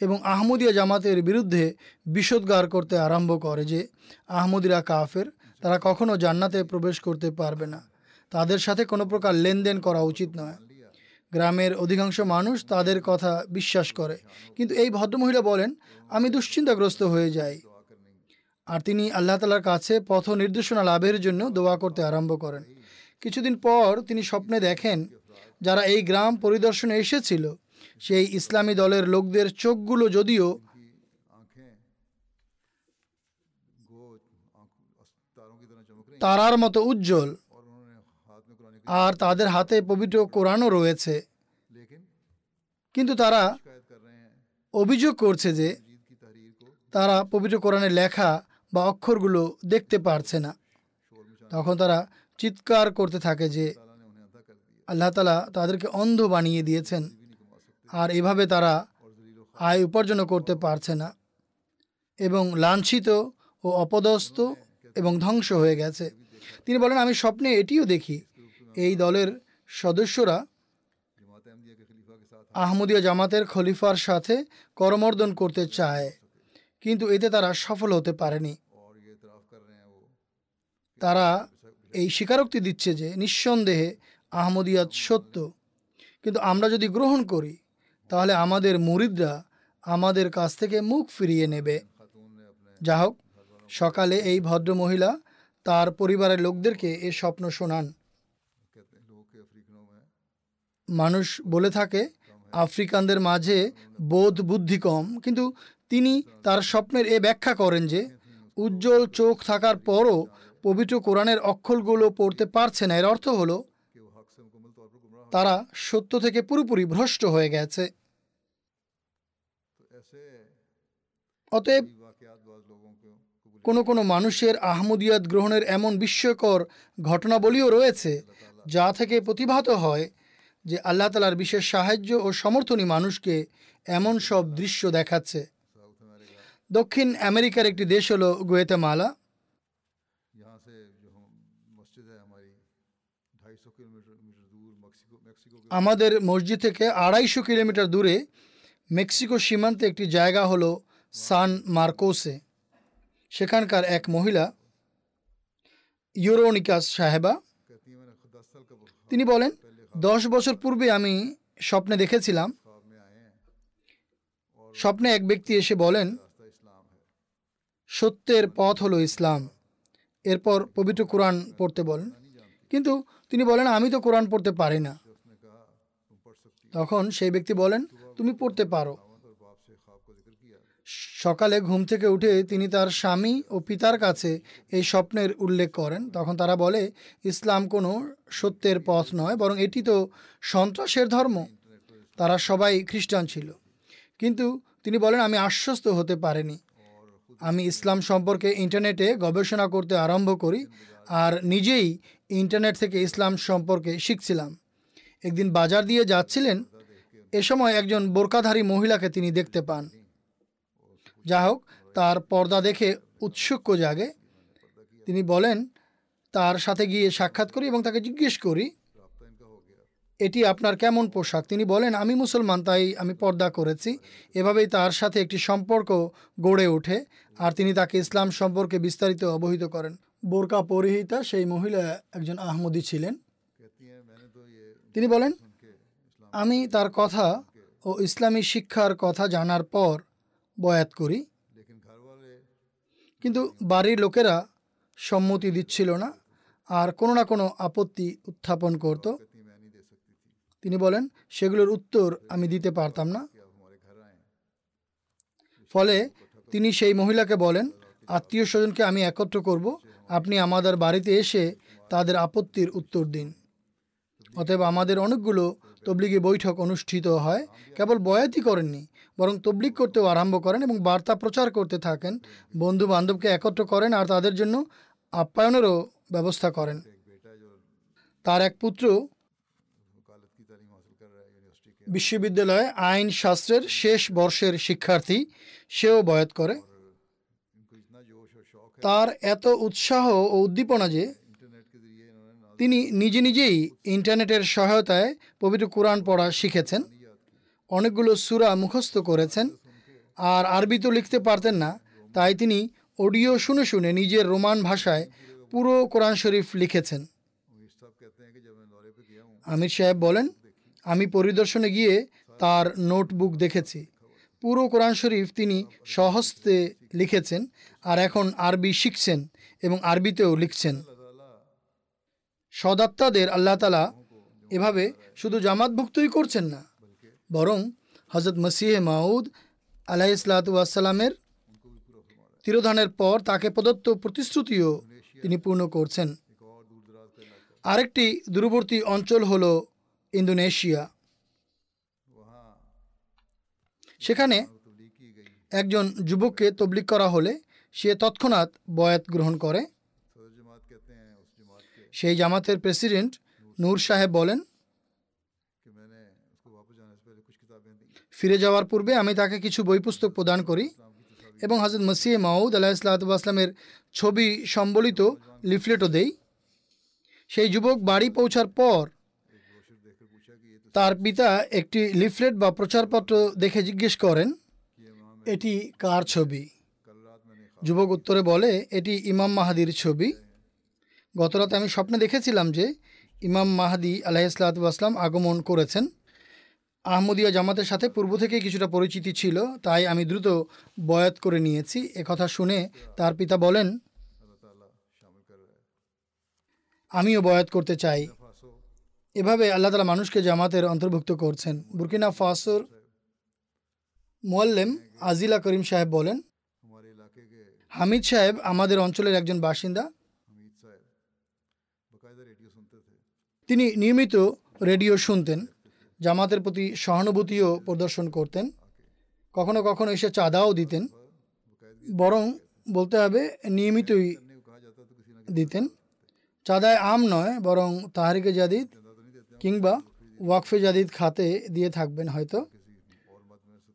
এবং আহমদিয়া জামাতের বিরুদ্ধে বিষোদ্গার করতে আরম্ভ করে যে আহমদিরা কাফের, তারা কখনো জান্নাতে প্রবেশ করতে পারবে না। তাদের সাথে কোনো প্রকার লেনদেন করা উচিত নয়। গ্রামের অধিকাংশ মানুষ তাদের কথা বিশ্বাস করে। কিন্তু এই ভদ্রমহিলা বলেন, আমি দুশ্চিন্তাগ্রস্ত হয়ে যাই। আর তিনি আল্লাহ তালার কাছে পথ নির্দেশনা লাভের জন্য দোয়া করতে আরম্ভ করেন। কিছুদিন পর তিনি স্বপ্নে দেখেন যারা এই গ্রাম পরিদর্শনে এসেছিল, সেই ইসলামী দলের লোকদের চোখগুলো যদিও তারার মতো উজ্জ্বল, আর তাদের হাতে পবিত্র কোরআনও রয়েছে। কিন্তু তারা অভিযোগ করছে যে তারা পবিত্র কোরআনের লেখা বা অক্ষরগুলো দেখতে পারছে না। তখন তারা চিৎকার করতে থাকে যে আল্লাহ তালা তাদেরকে অন্ধ বানিয়ে দিয়েছেন, আর এভাবে তারা আয় উপার্জন করতে পারছে না এবং লাঞ্ছিত ও অপদস্থ এবং ধ্বংস হয়ে গেছে। তিনি বলেন, আমি স্বপ্নে এটিও দেখি, এই দলের সদস্যরা আহমদীয় জামাতের খলিফার সাথে করমর্দন করতে চায়, কিন্তু এতে তারা সফল হতে পারেনি। তারা এই স্বীকারোক্তি দিচ্ছে যে নিঃসন্দেহে আহমদিয়াত সত্য। কিন্তু আমরা যদি গ্রহণ করি, তাহলে আমাদের মুরিদরা আমাদের কাছ থেকে মুখ ফিরিয়ে নেবে। যা হোক সকালে এই ভদ্র মহিলা তার পরিবারের লোকদেরকে এ স্বপ্ন শোনান। মানুষ বলে থাকে, আফ্রিকানদের মাঝে বোধ বুদ্ধি কম, কিন্তু তিনি তার স্বপ্নের এ ব্যাখ্যা করেন যে, উজ্জ্বল চোখ থাকার পরও পবিত্র কোরআনের অক্ষরগুলো পড়তে পারছে না। এর অর্থ হলো তারা সত্য থেকে পুরোপুরি ভ্রষ্ট হয়ে গেছে। অতএব কোনো কোনো মানুষের আহমদিয়াত গ্রহণের এমন বিস্ময়কর ঘটনাবলীও রয়েছে, যা থেকে প্রতিভাত হয় যে আল্লাহ তালার বিশেষ সাহায্য ও সমর্থনী মানুষকে এমন সব দৃশ্য দেখাচ্ছে। দক্ষিণ আমেরিকার একটি দেশ হলো গোয়েতামালা। আমাদের মসজিদ থেকে আড়াইশো কিলোমিটার দূরে মেক্সিকো সীমান্তে একটি জায়গা হল সান মার্কোসে। সেখানকার এক মহিলা, ইউরোনিকাস সাহেবা, তিনি বলেন, দশ বছর পূর্বে আমি স্বপ্নে দেখেছিলাম। স্বপ্নে এক ব্যক্তি এসে বলেন, সত্যের পথ হলো ইসলাম। এরপর পবিত্র কোরআন পড়তে বলেন। কিন্তু তিনি বলেন, আমি তো কোরআন পড়তে পারি না। তখন সেই ব্যক্তি বলেন, তুমি পড়তে পারো। সকালে ঘুম থেকে উঠে তিনি তার স্বামী ও পিতার কাছে এই স্বপ্নের উল্লেখ করেন। তখন তারা বলে, ইসলাম কোনো সত্যের পথ নয়, বরং এটি তো সন্ত্রাসের ধর্ম। তারা সবাই খ্রিস্টান ছিল। কিন্তু তিনি বলেন, আমি আশ্বস্ত হতে পারিনি। আমি ইসলাম সম্পর্কে ইন্টারনেটে গবেষণা করতে আরম্ভ করি আর নিজেই ইন্টারনেট থেকে ইসলাম সম্পর্কে শিখছিলাম। একদিন বাজার দিয়ে যাচ্ছিলেন, এ সময় একজন বোরকাধারী মহিলাকে তিনি দেখতে পান। যা হোক, তার পর্দা দেখে উৎসুক্য জাগে। তিনি বলেন, তার সাথে গিয়ে সাক্ষাৎ করি এবং তাকে জিজ্ঞেস করি, এটি আপনার কেমন পোশাক? তিনি বলেন, আমি মুসলমান, তাই আমি পর্দা করেছি। এভাবেই তার সাথে একটি সম্পর্ক গড়ে ওঠে আর তিনি তাকে ইসলাম সম্পর্কে বিস্তারিত অবহিত করেন। বোরকা পরিহিতা সেই মহিলা একজন আহমদী ছিলেন। তিনি বলেন, আমি তার কথা ও ইসলামী শিক্ষার কথা জানার পর বয়াত করি। কিন্তু বাড়ির লোকেরা সম্মতি দিচ্ছিল না, আর কোনো না কোনো আপত্তি উত্থাপন করত। তিনি বলেন, সেগুলোর উত্তর আমি দিতে পারতাম না। ফলে তিনি সেই মহিলাকে বলেন, আত্মীয় স্বজনকে আমি একত্র করব, আপনি আমাদের বাড়িতে এসে তাদের আপত্তির উত্তর দিন। অতএব আমাদের অনেকগুলো তবলিগি বৈঠক অনুষ্ঠিত হয়। কেবল বয়াতি করেননি, বরং তবলিগ করতেও আরম্ভ করেন এবং বার্তা প্রচার করতে থাকেন। বন্ধু বান্ধবকে একত্র করেন আর তাদের জন্য আপ্যায়নেরও ব্যবস্থা করেন। তার এক পুত্র বিশ্ববিদ্যালয়ে আইন শাস্ত্রের শেষ বর্ষের শিক্ষার্থী, সেও বয়াত করে। তার এত উৎসাহ ও উদ্দীপনা যে তিনি নিজে নিজেই ইন্টারনেটের সহায়তায় পবিত্র কোরআন পড়া শিখেছেন, অনেকগুলো সুরা মুখস্থ করেছেন, আর আরবি তো লিখতে পারতেন না, তাই তিনি অডিও শুনে শুনে নিজের রোমান ভাষায় পুরো কোরআন শরীফ লিখেছেন। আমির সাহেব বলেন, আমি পরিদর্শনে গিয়ে তার নোটবুক দেখেছি। পুরো কোরআন শরীফ তিনি সহস্তে লিখেছেন আর এখন আরবি শিখছেন এবং আরবিতেও লিখছেন। সদাত্মাদের আল্লাহ তালা এভাবে শুধু জামাতভুক্তই করছেন না, বরং হজরত মসিহে মাউদ আলাহ ইসলাতামের তিরোধানের পর তাকে প্রদত্ত প্রতিশ্রুতিও তিনি পূর্ণ করছেন। আরেকটি দূরবর্তী অঞ্চল হল ইন্দোনেশিয়া। সেখানে একজন যুবককে তবলিক করা হলে সে তৎক্ষণাৎ বয়াত গ্রহণ করে। সেই জামাতের প্রেসিডেন্ট নূর সাহেব বলেন, ফিরে যাওয়ার পূর্বে আমি তাকে কিছু বই পুস্তক প্রদান করি এবং হাজর মসিহ মাউদ আলাহ ইসলাতামের ছবি সম্বলিত লিফলেটও দেই। সেই যুবক বাড়ি পৌঁছার পর তার পিতা একটি লিফলেট বা প্রচারপত্র দেখে জিজ্ঞেস করেন, এটি কার ছবি? যুবক উত্তরে বলে, এটি ইমাম মাহাদির ছবি। গতরাতে আমি স্বপ্নে দেখেছিলাম যে ইমাম মাহাদি আলাহিসাল্লাতাম আগমন করেছেন। আহমদিয়া জামাতের সাথে পূর্ব থেকে কিছুটা পরিচিতি ছিল, তাই আমি দ্রুত বয়াত করে নিয়েছি। কথা শুনে তার পিতা বলেন, আমিও বয়াত করতে চাই। এভাবে আল্লাহ তালা মানুষকে জামাতের অন্তর্ভুক্ত করছেন। বুরকিনা ফাসোর মোয়াল্লেম আজিলা করিম সাহেব বলেন, হামিদ সাহেব আমাদের অঞ্চলের একজন বাসিন্দা। তিনি নিয়মিত রেডিও শুনতেন, জামাতের প্রতি সহানুভূতিও প্রদর্শন করতেন, কখনো কখনো এসে চাঁদাও দিতেন, বরং বলতে হবে নিয়মিতই দিতেন। চাঁদায় আম নয়, বরং তাহারিকে জাদিদ কিংবা ওয়াকফে জাদিদ খাতে দিয়ে থাকবেন হয়তো,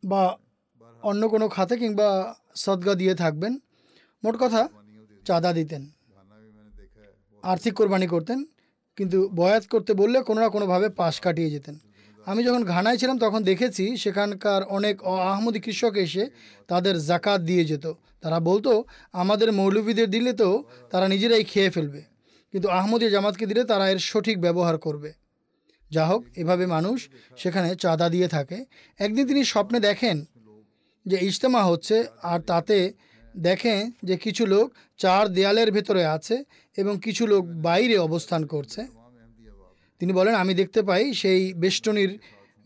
বা অন্য কোনো খাতে কিংবা সদগা দিয়ে থাকবেন। মোট কথা, চাঁদা দিতেন। আর্থিক কোরবানি করতেন। কিন্তু বয়াত করতে বললে কোনো না কোনোভাবে পাশ কাটিয়ে যেতেন। আমি যখন ঘানায় ছিলাম তখন দেখেছি সেখানকার অনেক আহমদি কৃষক এসে তাদের জাকাত দিয়ে যেত। তারা বলতো, আমাদের মৌলবীদের দিলে তো তারা নিজেরাই খেয়ে ফেলবে, কিন্তু আহমদি জামাতকে দিলে তারা এর সঠিক ব্যবহার করবে। যা হোক, এভাবে মানুষ সেখানে চাঁদা দিয়ে থাকে। একদিন তিনি স্বপ্নে দেখেন যে ইজতেমা হচ্ছে, আর তাতে দেখেন যে কিছু লোক চার দেয়ালের ভেতরে আছে এবং কিছু লোক বাইরে অবস্থান করছে। তিনি বলেন, আমি দেখতে পাই সেই বেষ্টনীর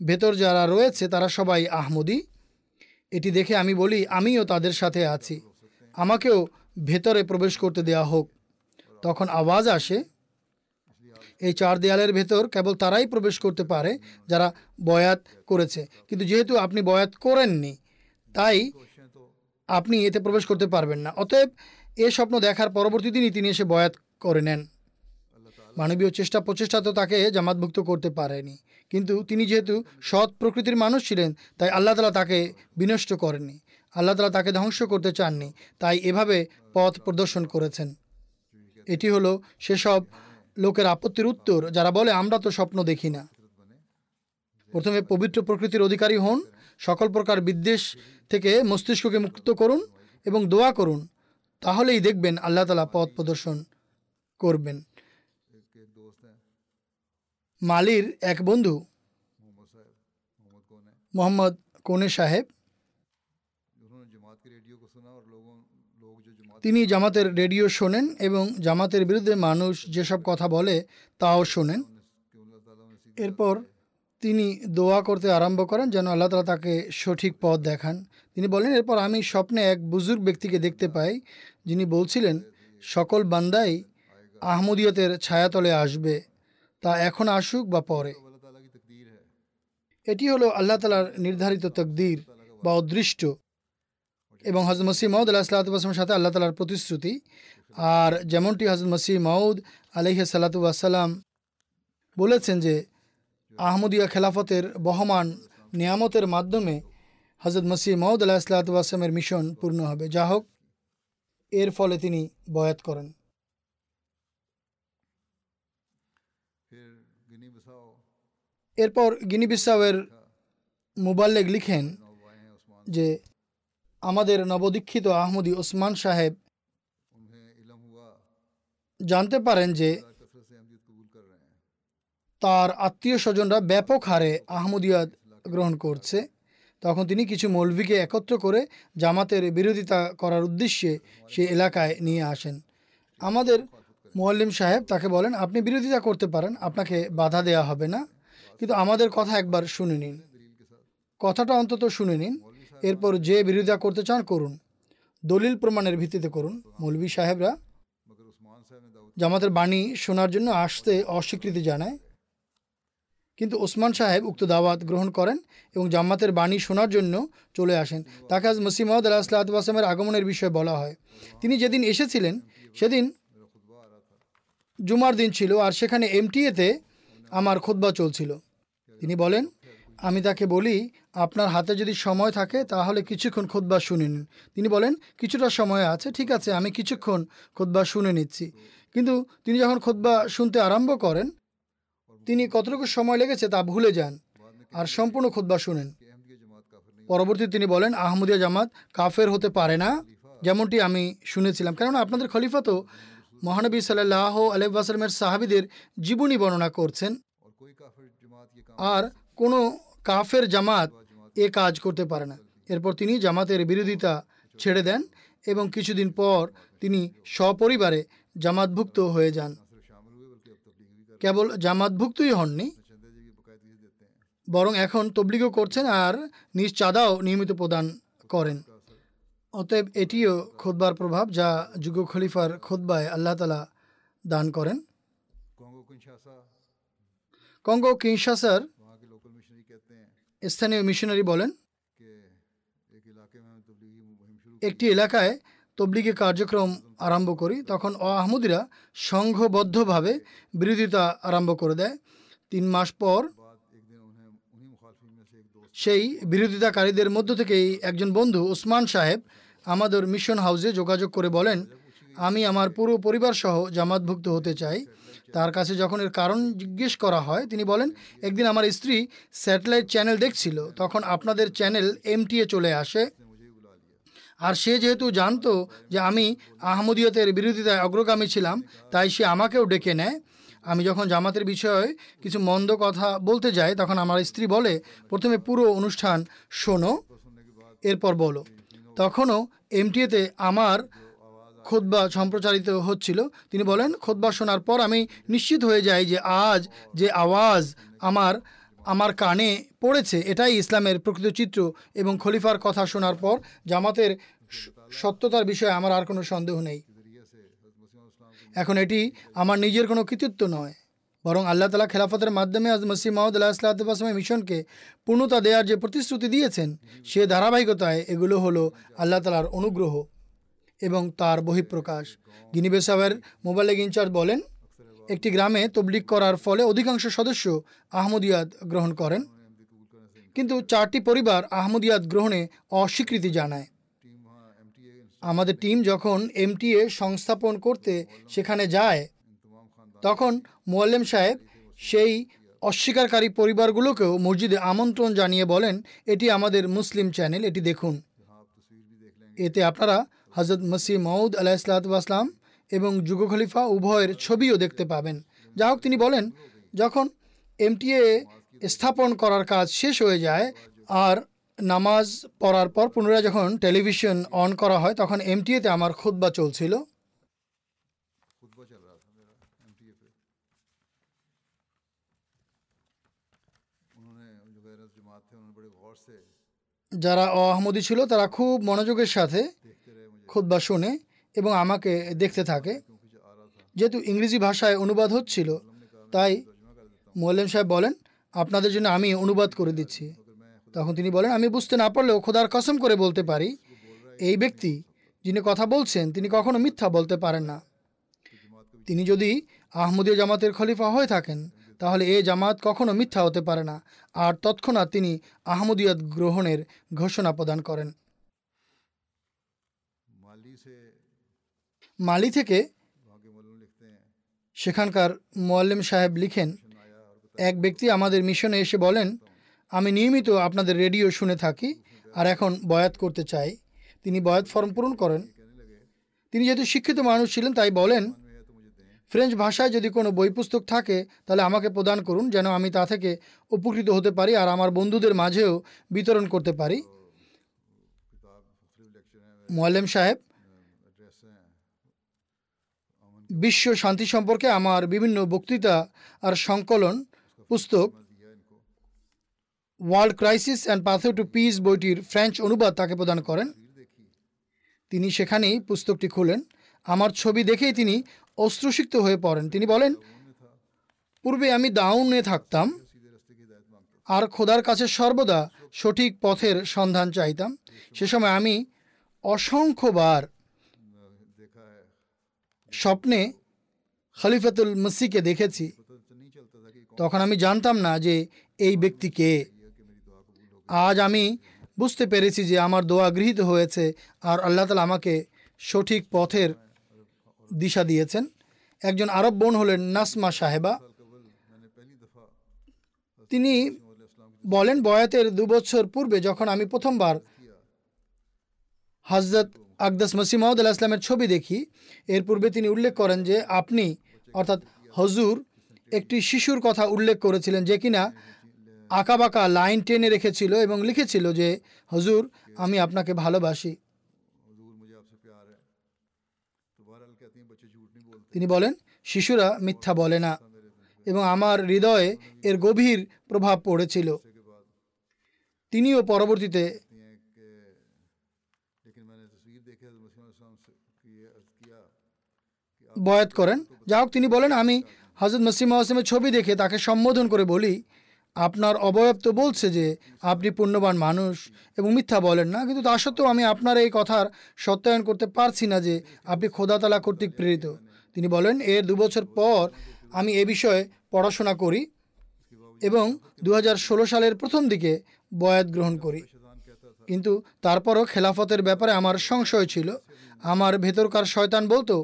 ভেতর যারা রয়েছে তারা সবাই আহমদি। এটি দেখে আমি বলি, আমিও তাদের সাথে আছি। আমাকেও ভেতরে প্রবেশ করতে দেয়া হোক। তখন আওয়াজ আসে। এই চার দেয়ালের ভেতর কেবল তারাই প্রবেশ করতে পারে যারা বয়াত করেছে। কিন্তু যেহেতু আপনি বয়াত করেননি, তাই আপনি এতে প্রবেশ করতে পারবেন না। অতএব এ স্বপ্ন দেখার পরবর্তী দিনই তিনি এসে বয়াত করে নেন। মানবীয় চেষ্টা প্রচেষ্টা তো তাকে জামাতভুক্ত করতে পারেনি। কিন্তু তিনি যেহেতু সৎ প্রকৃতির মানুষ ছিলেন, তাই আল্লাহ তালা তাকে বিনষ্ট করেননি। আল্লাহ তালা তাকে ধ্বংস করতে চাননি, তাই এভাবে পথ প্রদর্শন করেছেন। এটি হলো সেসব লোকের আপত্তির উত্তর, যারা বলে, আমরা তো স্বপ্ন দেখি না। প্রথমে পবিত্র প্রকৃতির অধিকারী হন, সকল প্রকার বিদ্বেষ থেকে মস্তিষ্ককে মুক্ত করুন এবং দোয়া করুন। তাহলেই দেখবেন আল্লাহ তালা পথ প্রদর্শন করবেন। মালির এক বন্ধু, মোহাম্মদ কোনে সাহেব, তিনি জামাতের রেডিও শোনেন এবং জামাতের বিরুদ্ধে মানুষ যেসব কথা বলে তাও শোনেন। এরপর তিনি দোয়া করতে আরম্ভ করেন যেন আল্লাহ তালা তাকে সঠিক পথ দেখান। তিনি বলেন, এরপর আমি স্বপ্নে এক বুজুর্গ ব্যক্তিকে দেখতে পাই, যিনি বলছিলেন, সকল বান্দাই আহমদীয়তের ছায়াতলে আসবে, তা এখন আসুক বা পরে। এটি হলো আল্লাহ তালার নির্ধারিত তকদির বা অদৃষ্ট। এবং হজরত মসিহ মাউদ আল্লাহ সাল্লাতামের সাথে আল্লাহ তালার প্রতিশ্রুতি। আর যেমনটি হজরত মসিহ মাউদ আলহ সাল্লাতুয়াসাল্লাম বলেছেন যে, আহমদিয়া খেলাফতের বহমান নিয়ামতের মাধ্যমে হজরত মসিহ মহম্মদ আল্লাহ ইসলাতামের মিশন পূর্ণ হবে। যা হোক, এর ফলে তিনি বয়াত করেন। এরপর গিনিবিসাওয়ের মুবাল্লেগ লিখেন যে, আমাদের নবদীক্ষিত আহমদী ওসমান সাহেব জানতে পারেন যে, তার আত্মীয় স্বজনরা ব্যাপক হারে আহমদিয়াদ গ্রহণ করছে। তখন তিনি কিছু মৌলভীকে একত্র করে জামাতের বিরোধিতা করার উদ্দেশ্যে সে এলাকায় নিয়ে আসেন। আমাদের মোয়াল্লিম সাহেব তাকে বলেন, আপনি বিরোধিতা করতে পারেন, আপনাকে বাধা দেয়া হবে না। কিন্তু আমাদের কথা একবার শুনে নিন। কথাটা অন্তত শুনে নিন। এরপর যে বিরোধিতা করতে চান করুন। দলিল প্রমাণের ভিত্তিতে করুন। মৌলভী সাহেবরা জামাতের বাণী শোনার জন্য আসতে অস্বীকৃতি জানায়। কিন্তু ওসমান সাহেব উক্ত দাওয়াত গ্রহণ করেন এবং জাম্মাতের বাণী শোনার জন্য চলে আসেন। তাকে আজ মসিমদ আল্লাহ আসলাতামের আগমনের বিষয়ে বলা হয়। তিনি যেদিন এসেছিলেন, সেদিন জুমার দিন ছিল আর সেখানে এমটিএতে আমার খোদবা চলছিল। তিনি বলেন, আমি তাকে বলি, আপনার হাতে যদি সময় থাকে তাহলে কিছুক্ষণ খোদবা শুনে নিন। তিনি বলেন, কিছুটা সময় আছে, ঠিক আছে, আমি কিছুক্ষণ খোদবা শুনে নিচ্ছি। কিন্তু তিনি যখন খোদবা শুনতে আরম্ভ করেন তিনি কতটুকু সময় লেগেছে তা ভুলে যান। আর সম্পূর্ণ খুদ্া শুনেন। পরবর্তী তিনি বলেন, আহমদিয়া জামাত কাফের হতে পারে না। যেমনটি আমি শুনেছিলাম। কেননা আপনাদের খলিফা তো মহানবী সাল্লাহ আলহামের সাহাবিদের জীবনী বর্ণনা করছেন। আর কোনো কাফের জামাত এ কাজ করতে পারে না। এরপর তিনি জামাতের বিরোধিতা ছেড়ে দেন এবং কিছুদিন পর তিনি সপরিবারে জামাতভুক্ত হয়ে যান। কেবল জামাতভুক্তই হননি, বরং এখন তবলিগও করছেন আর নিজ চাঁদাও নিয়মিত প্রদান করেন। অতএব এটিও খোদবার প্রভাব যা যুগ খলিফার খোদবায় আল্লাহ তালা দান করেন। কঙ্গো কিংসাসার স্থানীয় মিশনারি বলেন, একটি এলাকায় তবলিগের কার্যক্রম আরম্ভ করি, তখন অ আহমদিরা সংঘবদ্ধভাবে বিরোধিতা আরম্ভ করে দেয়। তিন মাস পর সেই বিরোধিতাকারীদের মধ্য থেকেই একজন বন্ধু উসমান সাহেব, আমাদের মিশন হাউসে যোগাযোগ করে বলেন, আমি আমার পুরো পরিবার সহ জামাতভুক্ত হতে চাই। তার কাছে যখন এর কারণ জিজ্ঞেস করা হয়, তিনি বলেন, একদিন আমার স্ত্রী স্যাটেলাইট চ্যানেল দেখছিল, তখন আপনাদের চ্যানেল এমটিএ চলে আসে। আর সে যেহেতু জানতো যে আমি আহমদিয়তের বিরোধিতায় অগ্রগামী ছিলাম, তাই সে আমাকেও ডেকে নেয়। আমি যখন জামাতের বিষয়ে কিছু মন্দ কথা বলতে যাই, তখন আমার স্ত্রী বলে, প্রথমে পুরো অনুষ্ঠান শোনো, এরপর বলো। তখনও এমটিএতে আমার খোদবা সম্প্রচারিত হচ্ছিল। তিনি বলেন, খোদবা শোনার পর আমি নিশ্চিত হয়ে যাই যে আজ যে আওয়াজ আমার আমার কানে পড়েছে, এটাই ইসলামের প্রকৃত চিত্র এবং খলিফার কথা শোনার পর জামাতের সত্যতার বিষয়ে আমার আর কোনো সন্দেহ নেই। এখন এটি আমার নিজের কোনো কৃতিত্ব নয়, বরং আল্লাহ তালা খেলাফতের মাধ্যমে আজ মসিম মাহমুদ আল্লাহ ইসলাতামের মিশনকে পূর্ণতা দেওয়ার যে প্রতিশ্রুতি দিয়েছেন, সে ধারাবাহিকতায় এগুলো হলো আল্লাহ তালার অনুগ্রহ এবং তার বহিঃপ্রকাশ। গিনিবেসাবের মোবাইল ইনচার্জ বলেন একটি গ্রামে তবলিক করার ফলে অধিকাংশ সদস্য আহমদিয়াদ গ্রহণ করেন। কিন্তু চারটি পরিবার আহমদিয়াদ গ্রহণে অস্বীকৃতি জানায়। আমাদের টিম যখন এমটিএ সংস্থাপন করতে সেখানে যায়, তখন মোয়াল্লেম সাহেব সেই অস্বীকারী পরিবারগুলোকেও মসজিদে আমন্ত্রণ জানিয়ে বলেন, এটি আমাদের মুসলিম চ্যানেল, এটি দেখুন। এতে আপনারা হজরত মসি মৌদ আলাহ ইসলাতাম এবং যুগ খলিফা উভয়ের ছবিও দেখতে পাবেন। যা হোক তিনি বলেন, যখন এমটিএ স্থাপন করার কাজ শেষ হয়ে যায় আর নামাজ পড়ার পর পুনরায় যখন টেলিভিশন অন করা হয়, তখন এমটিএতে আমার খুদ্া চলছিল। যারা অহমদি ছিল, তারা খুব মনোযোগের সাথে খুদ্া শুনে এবং আমাকে দেখতে থাকে। যেহেতু ইংরেজি ভাষায় অনুবাদ হচ্ছিল, তাই মোল্লেম সাহেব বলেন, আপনাদের জন্য আমি অনুবাদ করে দিচ্ছি। তখন তিনি বলেন, আমি বুঝতে না পারলেও খোদার কসম করে বলতে পারি। এই ব্যক্তি যিনি কথা বলছেন, তিনি কখনো মিথ্যা বলতে পারেন না। তিনি যদি আহমদীয় জামাতের খলিফা হয়ে থাকেন, তাহলে এ জামাত কখনো মিথ্যা হতে পারে না। আর তৎক্ষণাৎ তিনি আহমদিয়াত গ্রহণের ঘোষণা প্রদান করেন। মালি থেকে সেখানকার মোয়াল্লিম সাহেব লিখেন, এক ব্যক্তি আমাদের মিশনে এসে বলেন, আমি নিয়মিত আপনাদের রেডিও শুনে থাকি আর এখন বয়াত করতে চাই। তিনি বয়াত ফর্ম পূরণ করেন। তিনি যেহেতু শিক্ষিত মানুষ ছিলেন, তাই বলেন, ফ্রেঞ্চ ভাষায় যদি কোনো বই পুস্তক থাকে, তাহলে আমাকে প্রদান করুন, যেন আমি তা থেকে উপকৃত হতে পারি আর আমার বন্ধুদের মাঝেও বিতরণ করতে পারি। মোয়াল্লেম সাহেব বিশ্ব শান্তি সম্পর্কে আমার বিভিন্ন বক্তৃতা আর সংকলন, পুস্তক, world crisis and path to peace বইটির ফ্রেঞ্চ অনুবাদ তাকে প্রদান করেন। তিনি সেখানেই পুস্তকটি খুলেন। আমার ছবি দেখেই তিনি অস্ত্রসিক্ত হয়ে পড়েন। তিনি বলেন, পূর্বে আমি দাউনে থাকতাম, আর খোদার কাছে সর্বদা সঠিক পথের সন্ধান চাইতাম। সে সময় আমি অসংখ্যবার স্বপ্নে খলিফাতুল মসিকে দেখেছি, তখন আমি জানতাম না যে এই ব্যক্তি কে। আজ আমি বুঝতে পেরেছি যে আমার দোয়া গৃহীত হয়েছে আর আল্লাহ তালা আমাকে সঠিক পথের দিশা দিয়েছেন। একজন আরব বোন হলেন নাসমা সাহেবা। তিনি বলেন, বয়াতের দু বছর পূর্বে যখন আমি প্রথমবার হজরত আকদাস মসিমাউদ আল্লাহ ইসলামের ছবি দেখি। এর পূর্বে তিনি উল্লেখ করেন যে, আপনি, অর্থাৎ হজুর, একটি শিশুর কথা উল্লেখ করেছিলেন যে কিনা আঁকাবাঁকা লাইন টেনে রেখেছিল এবং লিখেছিল যে, হজুর, আমি আপনাকে ভালোবাসি। তিনি বলেন, শিশুরা মিথ্যা বলে না এবং আমার হৃদয়ে এর গভীর প্রভাব পড়েছিল। তিনিও পরবর্তীতে বয়াত করেন। যা হোক, তিনি বলেন, আমি হজরত মসিম আসলামের ছবি দেখে তাকে সম্বোধন করে বলি, আপনার অবয়ব তো বলছে যে আপনি পুণ্যবান মানুষ এবং মিথ্যা বলেন না, কিন্তু তা সত্ত্বেও আমি আপনার এই কথার সত্যায়ন করতে পারছি না যে আপনি খোদাতালা কর্তৃক প্রেরিত। তিনি বলেন, এর দু বছর পর আমি এ বিষয়ে পড়াশোনা করি এবং দু হাজার ষোলো সালের প্রথম দিকে বয়াত গ্রহণ করি। কিন্তু তারপরও খেলাফতের ব্যাপারে আমার সংশয় ছিল। আমার ভেতরকার শয়তান বলতো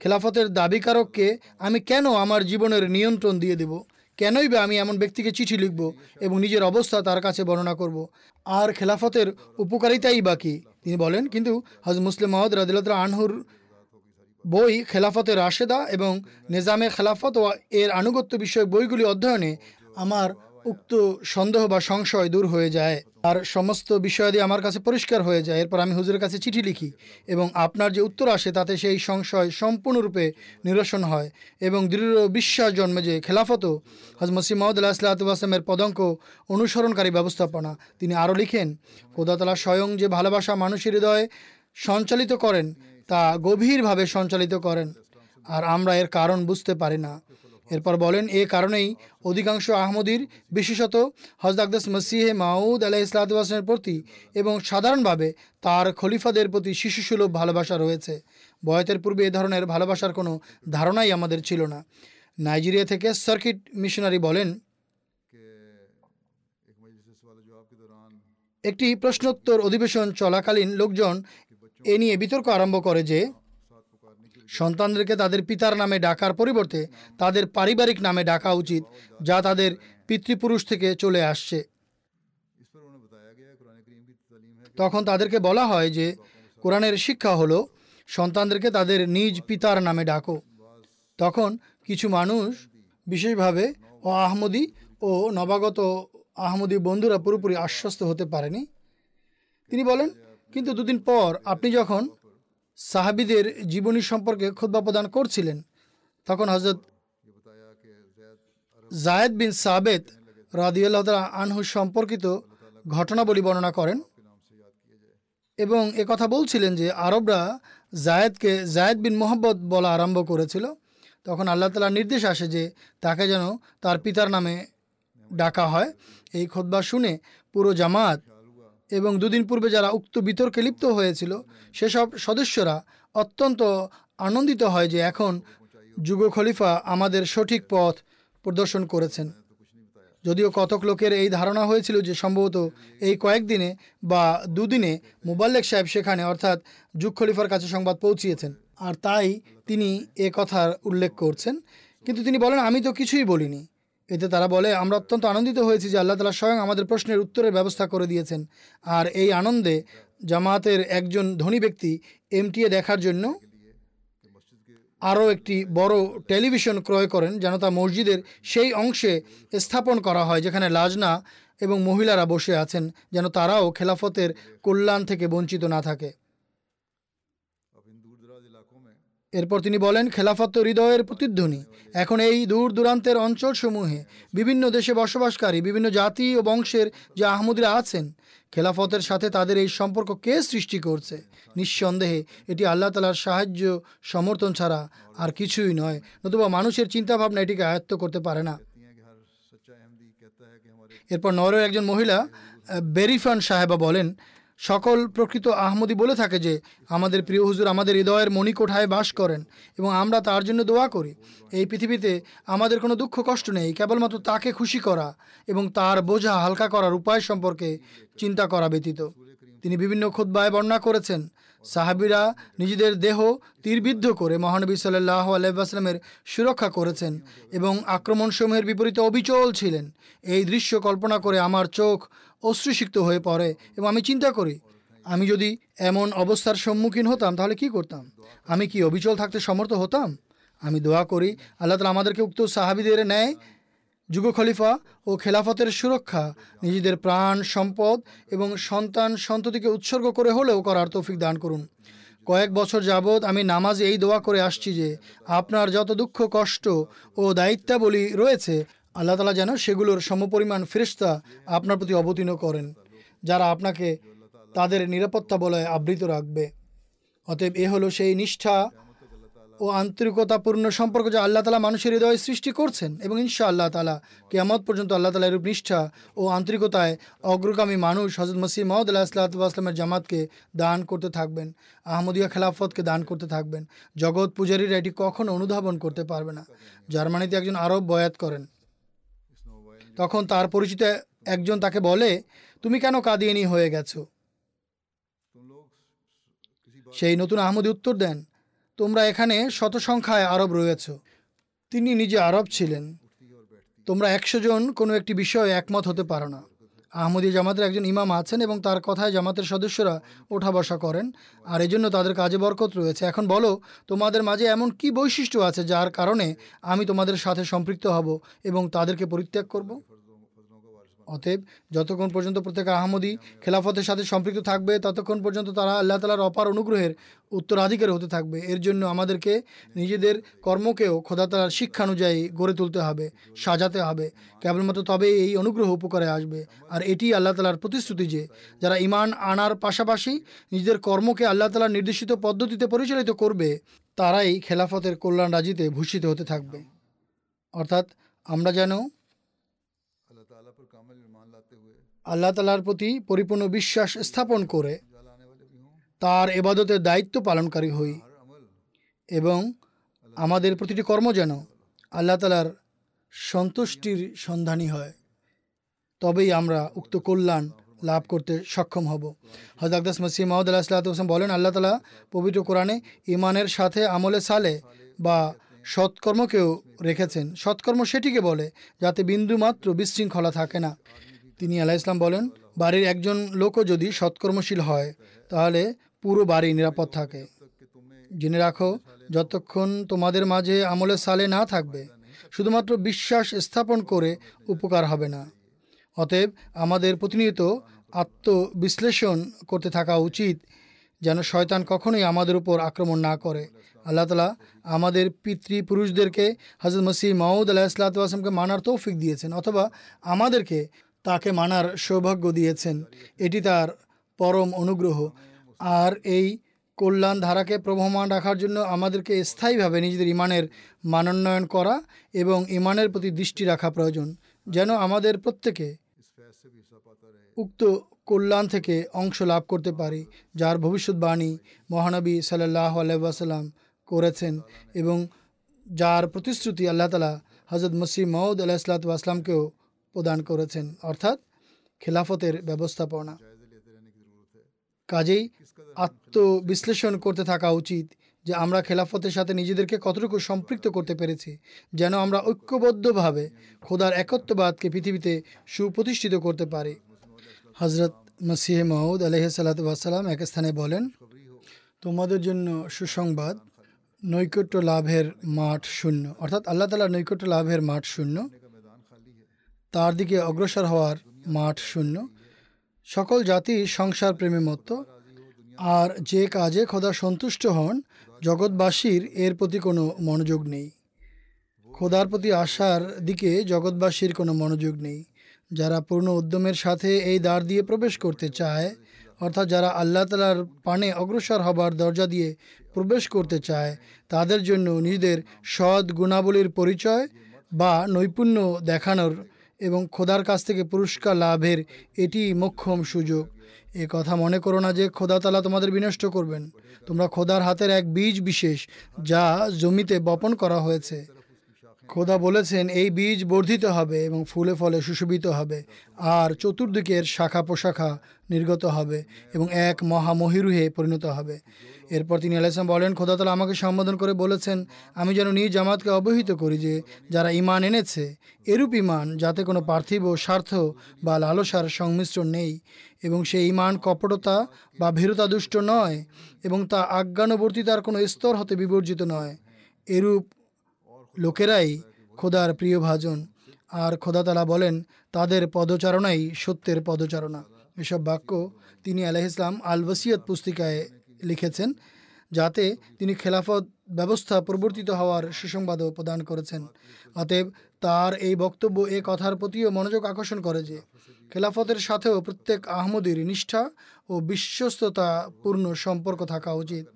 খেলাফতের দাবিকারককে আমি কেন আমার জীবনের নিয়ন্ত্রণ দিয়ে দেব? কেনই বা আমি এমন ব্যক্তিকে চিঠি লিখব এবং নিজের অবস্থা তার কাছে বর্ণনা করব? আর খেলাফতের উপকারিতাই বা কি? তিনি বলেন, কিন্তু হজ মুসলিম মহদ রাদিল্লা আনহুর বই খেলাফতের রাশেদা এবং নিজামে খেলাফত ও এর আনুগত্য বিষয়ক বইগুলি অধ্যয়নে আমার উক্ত সন্দেহ বা সংশয় দূর হয়ে যায়। আর সমস্ত বিষয়াদি আমার কাছে পরিষ্কার হয়ে যায়। এরপর আমি হুজুরের কাছে চিঠি লিখি এবং আপনার যে উত্তর আসে তাতে সেই সংশয় সম্পূর্ণরূপে নিরসন হয় এবং দৃঢ় বিশ্বাস জন্মে যে খেলাফত হজ মসিমদ আল্লাহ আসলামের পদঙ্ক অনুসরণকারী ব্যবস্থাপনা। তিনি আরও লিখেন কোদাতলা স্বয়ং যে ভালোবাসা মানুষের হৃদয়ে সঞ্চালিত করেন, তা গভীরভাবে সঞ্চালিত করেন। আর আমরা এর কারণ বুঝতে পারি না। এরপর বলেন, এ কারণেই অধিকাংশ আহমদির, বিশেষত হজদাকদাস মসিহে মাউদ আলাহ ইসলাতামের প্রতি এবং সাধারণভাবে তার খলিফাদের প্রতি শিশুসুলভ ভালোবাসা রয়েছে। বয়তের পূর্বে এ ধরনের ভালোবাসার কোনো ধারণাই আমাদের ছিল না। নাইজেরিয়া থেকে সার্কিট মিশনারি বলেন, একটি প্রশ্নোত্তর অধিবেশন চলাকালীন লোকজন এ নিয়ে বিতর্ক আরম্ভ করে যে সন্তানদেরকে তাদের পিতার নামে ডাকার পরিবর্তে তাদের পারিবারিক নামে ডাকা উচিত, যা তাদের পিতৃপুরুষ থেকে চলে আসছে। তখন তাদেরকে বলা হয় যে, কোরআনের শিক্ষা হলো, সন্তানদেরকে তাদের নিজ পিতার নামে ডাকো। তখন কিছু মানুষ, বিশেষভাবে ও আহমদি ও নবাগত আহমদি বন্ধুরা পুরোপুরি আশ্বস্ত হতে পারেনি। তিনি বলেন, কিন্তু দুদিন পর আপনি যখন সাহাবিদের জীবনী সম্পর্কে খুদ্া প্রদান করছিলেন। তখন হজরত জায়েদ বিন সাবেদ রাদিউল্লাহ আনহু সম্পর্কিত ঘটনাবলী বর্ণনা করেন এবং কথা বলছিলেন যে আরবরা জায়েদকে জায়েদ বিন মোহাম্মদ বলা আরম্ভ করেছিল। তখন আল্লাহ তালার নির্দেশ আসে যে তাকে যেন তার পিতার নামে ডাকা হয়। এই খোদবা শুনে পুরো জামাত এবং দুদিন পূর্বে যারা উক্ত বিতর্কে লিপ্ত হয়েছিল, সেসব সদস্যরা অত্যন্ত আনন্দিত হয় যে এখন যুগ খলিফা আমাদের সঠিক পথ প্রদর্শন করেছেন। যদিও কতক লোকের এই ধারণা হয়েছিল যে সম্ভবত এই কয়েকদিনে বা দুদিনে মুবাল্লেক সাহেব সেখানে, অর্থাৎ যুগ খলিফার কাছে সংবাদ পৌঁছিয়েছেন। আর তাই তিনি এ কথার উল্লেখ করছেন। কিন্তু তিনি বলেন, আমি তো কিছুই বলিনি। এতে তারা বলে, আমরা অত্যন্ত আনন্দিত হয়েছি যে আল্লাহ তালা স্বয়ং আমাদের প্রশ্নের উত্তরের ব্যবস্থা করে দিয়েছেন। আর এই আনন্দে জামায়াতের একজন ধনী ব্যক্তি এমটিএ দেখার জন্য আরও একটি বড় টেলিভিশন ক্রয় করেন, যেন তা মসজিদের সেই অংশে স্থাপন করা হয়, যেখানে লাজনা এবং মহিলারা বসে আছেন, যেন তারাও খেলাফতের কল্যাণ থেকে বঞ্চিত না থাকে। এরপর তিনি বলেন, খেলাফত হৃদয়ের প্রতিধ্বনি। এখন এই দূর দূরান্তের অঞ্চলসমূহে বিভিন্ন দেশে বসবাসকারী, বিভিন্ন জাতি ও বংশের যে আহমদিরা আছেন, খেলাফতের সাথে তাদের এই সম্পর্ক কে সৃষ্টি করছে? নিঃসন্দেহে এটি আল্লাহ তালার সাহায্য, সমর্থন ছাড়া আর কিছুই নয়। নতুবা মানুষের চিন্তাভাবনা এটিকে আয়ত্ত করতে পারে না। এরপর নরওয়ের একজন মহিলা বেরিফান সাহেবা বলেন সকল প্রকৃত আহমদি বলে থাকে যে, আমাদের প্রিয় হুজুর আমাদের হৃদয়ের মণিকোঠায় বাস করেন এবং আমরা তার জন্য দোয়া করি। এই পৃথিবীতে আমাদের কোনো দুঃখ কষ্ট নেই, কেবলমাত্র তাকে খুশি করা এবং তার বোঝা হালকা করার উপায় সম্পর্কে চিন্তা করা ব্যতীত। তিনি বিভিন্ন খুদ্বায় বর্ণনা করেছেন, সাহাবিরা নিজেদের দেহ তীরবিদ্ধ করে মহানবী সাল্লাহ আলাইসলামের সুরক্ষা করেছেন এবং আক্রমণসমূহের বিপরীতে অবিচল ছিলেন। এই দৃশ্য কল্পনা করে আমার চোখ অশ্রুসিক্ত হয়ে পড়ে এবং আমি চিন্তা করি, আমি যদি এমন অবস্থার সম্মুখীন হতাম, তাহলে কি করতাম? আমি কি অবিচল থাকতে সমর্থ হতাম? আমি দোয়া করি, আল্লাহ তালা আমাদেরকে উক্ত সাহাবিদের ন্যায়, যুগ খলিফা ও খেলাফতের সুরক্ষা, নিজেদের প্রাণ, সম্পদ এবং সন্তান সন্ততিকে উৎসর্গ করে হলেও করার তৌফিক দান করুন। কয়েক বছর যাবৎ আমি নামাজে এই দোয়া করে আসছি যে, আপনার যত দুঃখ, কষ্ট ও দায়িত্বাবলী রয়েছে আল্লাহ তালা যেন সেগুলোর সমপরিমাণ ফেরিস্তা আপনার প্রতি অবতীর্ণ করেন, যারা আপনাকে তাদের নিরাপত্তা বলয়ে আবৃত রাখবে। অতএব এ হলো সেই নিষ্ঠা ও আন্তরিকতাপূর্ণ সম্পর্ক যা আল্লাহ তালা মানুষের হৃদয়ে সৃষ্টি করছেন এবং ইনশা আল্লাহ তালা কেয়ামত পর্যন্ত আল্লাহ তালা এরূপ নিষ্ঠা ও আন্তরিকতায় অগ্রগামী মানুষ হজরত মসিহ মহদ আল্লাহ আসলাতামের জামাতকে দান করতে থাকবেন, আহমদিয়া খেলাফতকে দান করতে থাকবেন। জগৎ পূজারীরা এটি কখনো অনুধাবন করতে পারবে না। জার্মানিতে একজন আরব বয়াত করেন তখন তার পরিচিত একজন তাকে বলে, তুমি কেন কাদিয়ানি হয়ে গেছো? সেই নতুন আহমদি উত্তর দেন, তোমরা এখানে শত সংখ্যায় আরব রয়েছ। তিনি নিজে আরব ছিলেন। তোমরা একশো জন কোনো একটি বিষয়ে একমত হতে পারো না। আহমদি জামাতের একজন ইমাম আছেন এবং তার কথায় জামাতের সদস্যরা ওঠা বসা করেন, আর এজন্য তাদের কাজে বরকত রয়েছে। এখন বলো, তোমাদের মাঝে এমন কি বৈশিষ্ট্য আছে যার কারণে আমি তোমাদের সাথে সম্পৃক্ত হব এবং তাদেরকে পরিত্যাগ করব? অতএব যতক্ষণ পর্যন্ত প্রত্যেক আহমদি খেলাফতের সাথে সম্পৃক্ত থাকবে, ততক্ষণ পর্যন্ত তারা আল্লাহ তালার অপার অনুগ্রহের উত্তরাধিকারী হতে থাকবে। এর জন্য আমাদেরকে নিজেদের কর্মকেও খোদা তালার শিক্ষা অনুযায়ী গড়ে তুলতে হবে, সাজাতে হবে। কেবলমাত্র তবে এই অনুগ্রহ উপকারে আসবে। আর এটি আল্লাহ তালার প্রতিশ্রুতি যে, যারা ইমান আনার পাশাপাশি নিজেদের কর্মকে আল্লাহ তালার নির্দেশিত পদ্ধতিতে পরিচালিত করবে, তারাই খেলাফতের কল্যাণ রাজিতে ভূষিত হতে থাকবে। অর্থাৎ আমরা যেন আল্লাহ তালার প্রতি পরিপূর্ণ বিশ্বাস স্থাপন করে, তার এবাদতের দায়িত্ব পালনকারী হই এবং আমাদের প্রতিটি কর্ম যেন আল্লাহ তালার সন্তুষ্টির সন্ধানী হয়। তবেই আমরা উক্ত কল্যাণ লাভ করতে সক্ষম হব। হজরত মসিম মাহমুদ আল্লাহ সাল্লাম বলেন, আল্লাহ তালা পবিত্র কোরআনে ইমানের সাথে আমলে সালে বা সৎকর্মকেও রেখেছেন। সৎকর্ম সেটিকে বলে যাতে বিন্দু মাত্র বিশৃঙ্খলা থাকে না। তিনি আলাহ ইসলাম বলেন, বাড়ির একজন লোকও যদি সৎকর্মশীল হয়, তাহলে পুরো বাড়ি নিরাপদ থাকে। জেনে রাখো, যতক্ষণ তোমাদের মাঝে আমলে সালে না থাকবে, শুধুমাত্র বিশ্বাস স্থাপন করে উপকার হবে না। অতএব আমাদের প্রতিনিয়ত আত্মবিশ্লেষণ করতে থাকা উচিত, যেন শয়তান কখনোই আমাদের উপর আক্রমণ না করে। আল্লাহ তালা আমাদের পিতৃপুরুষদেরকে হজরত মসিহ মাউদ আল্লাহ আসলাতামকে মানার তৌফিক দিয়েছেন, অথবা আমাদেরকে তাকে মানার সৌভাগ্য দিয়েছেন। এটি তার পরম অনুগ্রহ। আর এই কল্যাণ ধারাকে প্রবহমান রাখার জন্য আমাদেরকে স্থায়ীভাবে নিজেদের ইমানের মানোন্নয়ন করা এবং ইমানের প্রতি দৃষ্টি রাখা প্রয়োজন, যেন আমাদের প্রত্যেকে উক্ত কল্যাণ থেকে অংশ লাভ করতে পারি, যার ভবিষ্যৎবাণী মহানবী সাল্লাহ আলাইসাল্লাম করেছেন এবং যার প্রতিশ্রুতি আল্লাহ তালা হজরত মসিম মৌদ আলাহিসাল্লাতু আসলামকেও প্রদান করেছেন, অর্থাৎ খেলাফতের ব্যবস্থাপনা। কাজেই আত্মবিশ্লেষণ করতে থাকা উচিত যে আমরা খেলাফতের সাথে নিজেদেরকে কতটুকু সম্পৃক্ত করতে পেরেছি, যেন আমরা ঐক্যবদ্ধভাবে খোদার একত্ববাদকে পৃথিবীতে সুপ্রতিষ্ঠিত করতে পারি। হজরত মসিহ মাউদ আলহ সাল্লাতাম এক স্থানে বলেন, তোমাদের জন্য সুসংবাদ, নৈকট্য লাভের মাঠ শূন্য। অর্থাৎ আল্লাহ তালার নৈকট্য লাভের মাঠ শূন্য। তার দিকে অগ্রসর হওয়ার মাঠ শূন্য। সকল জাতি সংসার প্রেমে মত্ত। আর যে কাজে খোদা সন্তুষ্ট হন, জগৎবাসীর এর প্রতি কোনো মনোযোগ নেই। খোদার প্রতি আসার দিকে জগৎবাসীর কোনো মনোযোগ নেই। যারা পূর্ণ উদ্যমের সাথে এই দ্বার দিয়ে প্রবেশ করতে চায়, অর্থাৎ যারা আল্লাহ তালার পানে অগ্রসর হবার দরজা দিয়ে প্রবেশ করতে চায়, তাদের জন্য নিজেদের সৎ গুণাবলীর পরিচয় বা নৈপুণ্য দেখানোর এবং খোদার কাছ থেকে পুরস্কার লাভের এটি মোক্ষম সুযোগ। এ কথা মনে করো না যে খোদা তালা তোমাদের বিনষ্ট করবেন। তোমরা খোদার হাতের এক বীজ বিশেষ, যা জমিতে বপন করা হয়েছে। খোদা বলেছেন, এই বীজ বর্ধিত হবে এবং ফুলে ফলে সুশোভিত হবে, আর চতুর্দিকের শাখা পোশাখা নির্গত হবে এবং এক মহামহিরুহে পরিণত হবে। এরপর তিনি আলাইসলাম বলেন, খোদা তালা আমাকে সম্বোধন করে বলেছেন, আমি যেন নিজ জামাতকে অবহিত করি যে যারা ইমান এনেছে, এরূপ ইমান যাতে কোনো পার্থিব স্বার্থ বা লালসার সংমিশ্রণ নেই এবং সেই ইমান কপটতা বা ভীরতা দুষ্ট নয় এবং তা আজ্ঞানুবর্তিতার কোনো স্তর হতে বিবর্জিত নয়। এরূপ লোকেরাই খোদার প্রিয় ভাজন। আর খোদা তালা বলেন, তাদের পদচারণাই সত্যের পদচারণা। এসব বাক্য তিনি আলহ ইসলাম আল ওসিয়ত পুস্তিকায় লিখেছেন, যাতে তিনি খেলাফত ব্যবস্থা প্রবর্তিত হওয়ার সুসংবাদও প্রদান করেছেন। অতএব তার এই বক্তব্য এ কথার প্রতিও মনোযোগ আকর্ষণ করে যে, খেলাফতের সাথেও প্রত্যেক আহমদের নিষ্ঠা ও বিশ্বস্ততা পূর্ণ সম্পর্ক থাকা উচিত।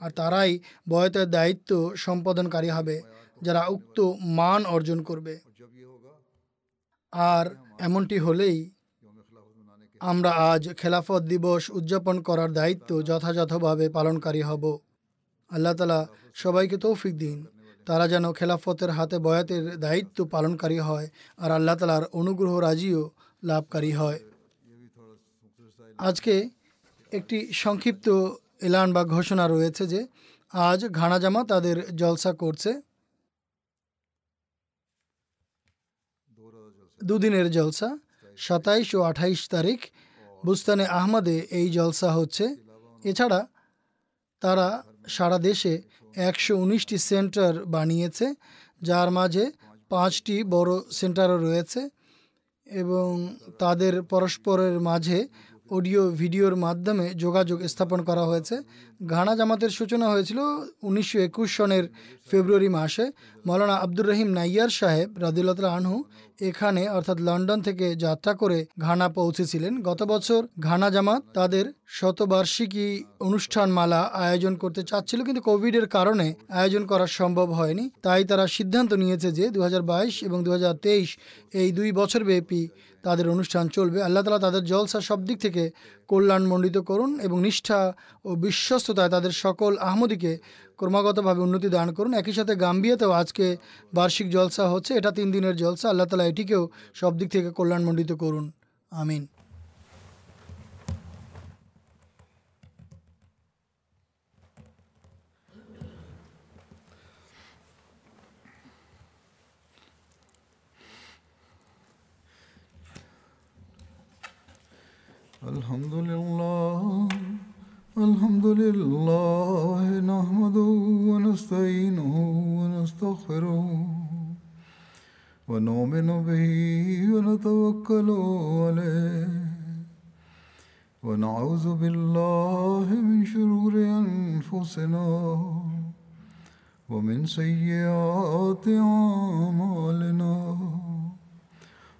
আর তারাই বয়তের দায়িত্ব সম্পাদনকারী হবে, যারা উক্ত মান অর্জন করবে। আর এমনটি হলেই আমরা আজ খেলাফত দিবস উদযাপন করার দায়িত্ব যথাযথভাবে পালনকারী হব। আল্লাহ তালা সবাইকে তৌফিক দিন। তারা যেন খেলাফতের হাতে বয়াতের দায়িত্ব পালনকারী হয় আর আল্লাহ তালার অনুগ্রহ রাজিও লাভকারী হয়। আজকে একটি সংক্ষিপ্ত এলান বা ঘোষণা রয়েছে যে আজ ঘানা জামা তাদের জলসা করছে। দুদিনের জলসা। সাতাইশ ও আঠাইশ তারিখ বুস্তানে আহমদে এই জলসা হচ্ছে। এছাড়া তারা সারা দেশে একশো উনিশটি সেন্টার বানিয়েছে, যার মাঝে পাঁচটি বড় সেন্টারও রয়েছে এবং তাদের পরস্পরের মাঝে অডিও ভিডিওর মাধ্যমে যোগাযোগ স্থাপন করা হয়েছে। ঘানা জামাতের সূচনা হয়েছিল উনিশশো একুশ সনের ফেব্রুয়ারি মাসে। মৌলানা আব্দুর রহিম নাইয়ার সাহেব রাদিল্লাহ আনহু এখানে, অর্থাৎ লন্ডন থেকে যাত্রা করে ঘানা পৌঁছেছিলেন। গত বছর ঘানা জামাত তাদের শতবার্ষিকী অনুষ্ঠান মালা আয়োজন করতে চাচ্ছিল, কিন্তু কোভিডের কারণে আয়োজন করা সম্ভব হয়নি। তাই তারা সিদ্ধান্ত নিয়েছে যে দু হাজার বাইশ এবং দু হাজার তেইশ এই দুই বছর ব্যাপী তাদের অনুষ্ঠান চলবে। আল্লাহ তালা তাদের জলসা সব দিক থেকে কল্যাণমণ্ডিত করুন এবং নিষ্ঠা ও বিশ্বস্ততায় তাদের সকল আহমদিকে ক্রমাগতভাবে উন্নতি দান করুন। একই সাথে গাম্বিয়াতেও আজকে বার্ষিক জলসা হচ্ছে। এটা তিন দিনের জলসা। আল্লাহ তালা এটিকেও সব দিক থেকে কল্যাণমণ্ডিত করুন। আমিন। الحمد لله الحمد لله نحمده ونستعينه ونستغفره ونؤمن به ونتوكل عليه ونعوذ بالله من شرور أنفسنا ومن سيئات أعمالنا.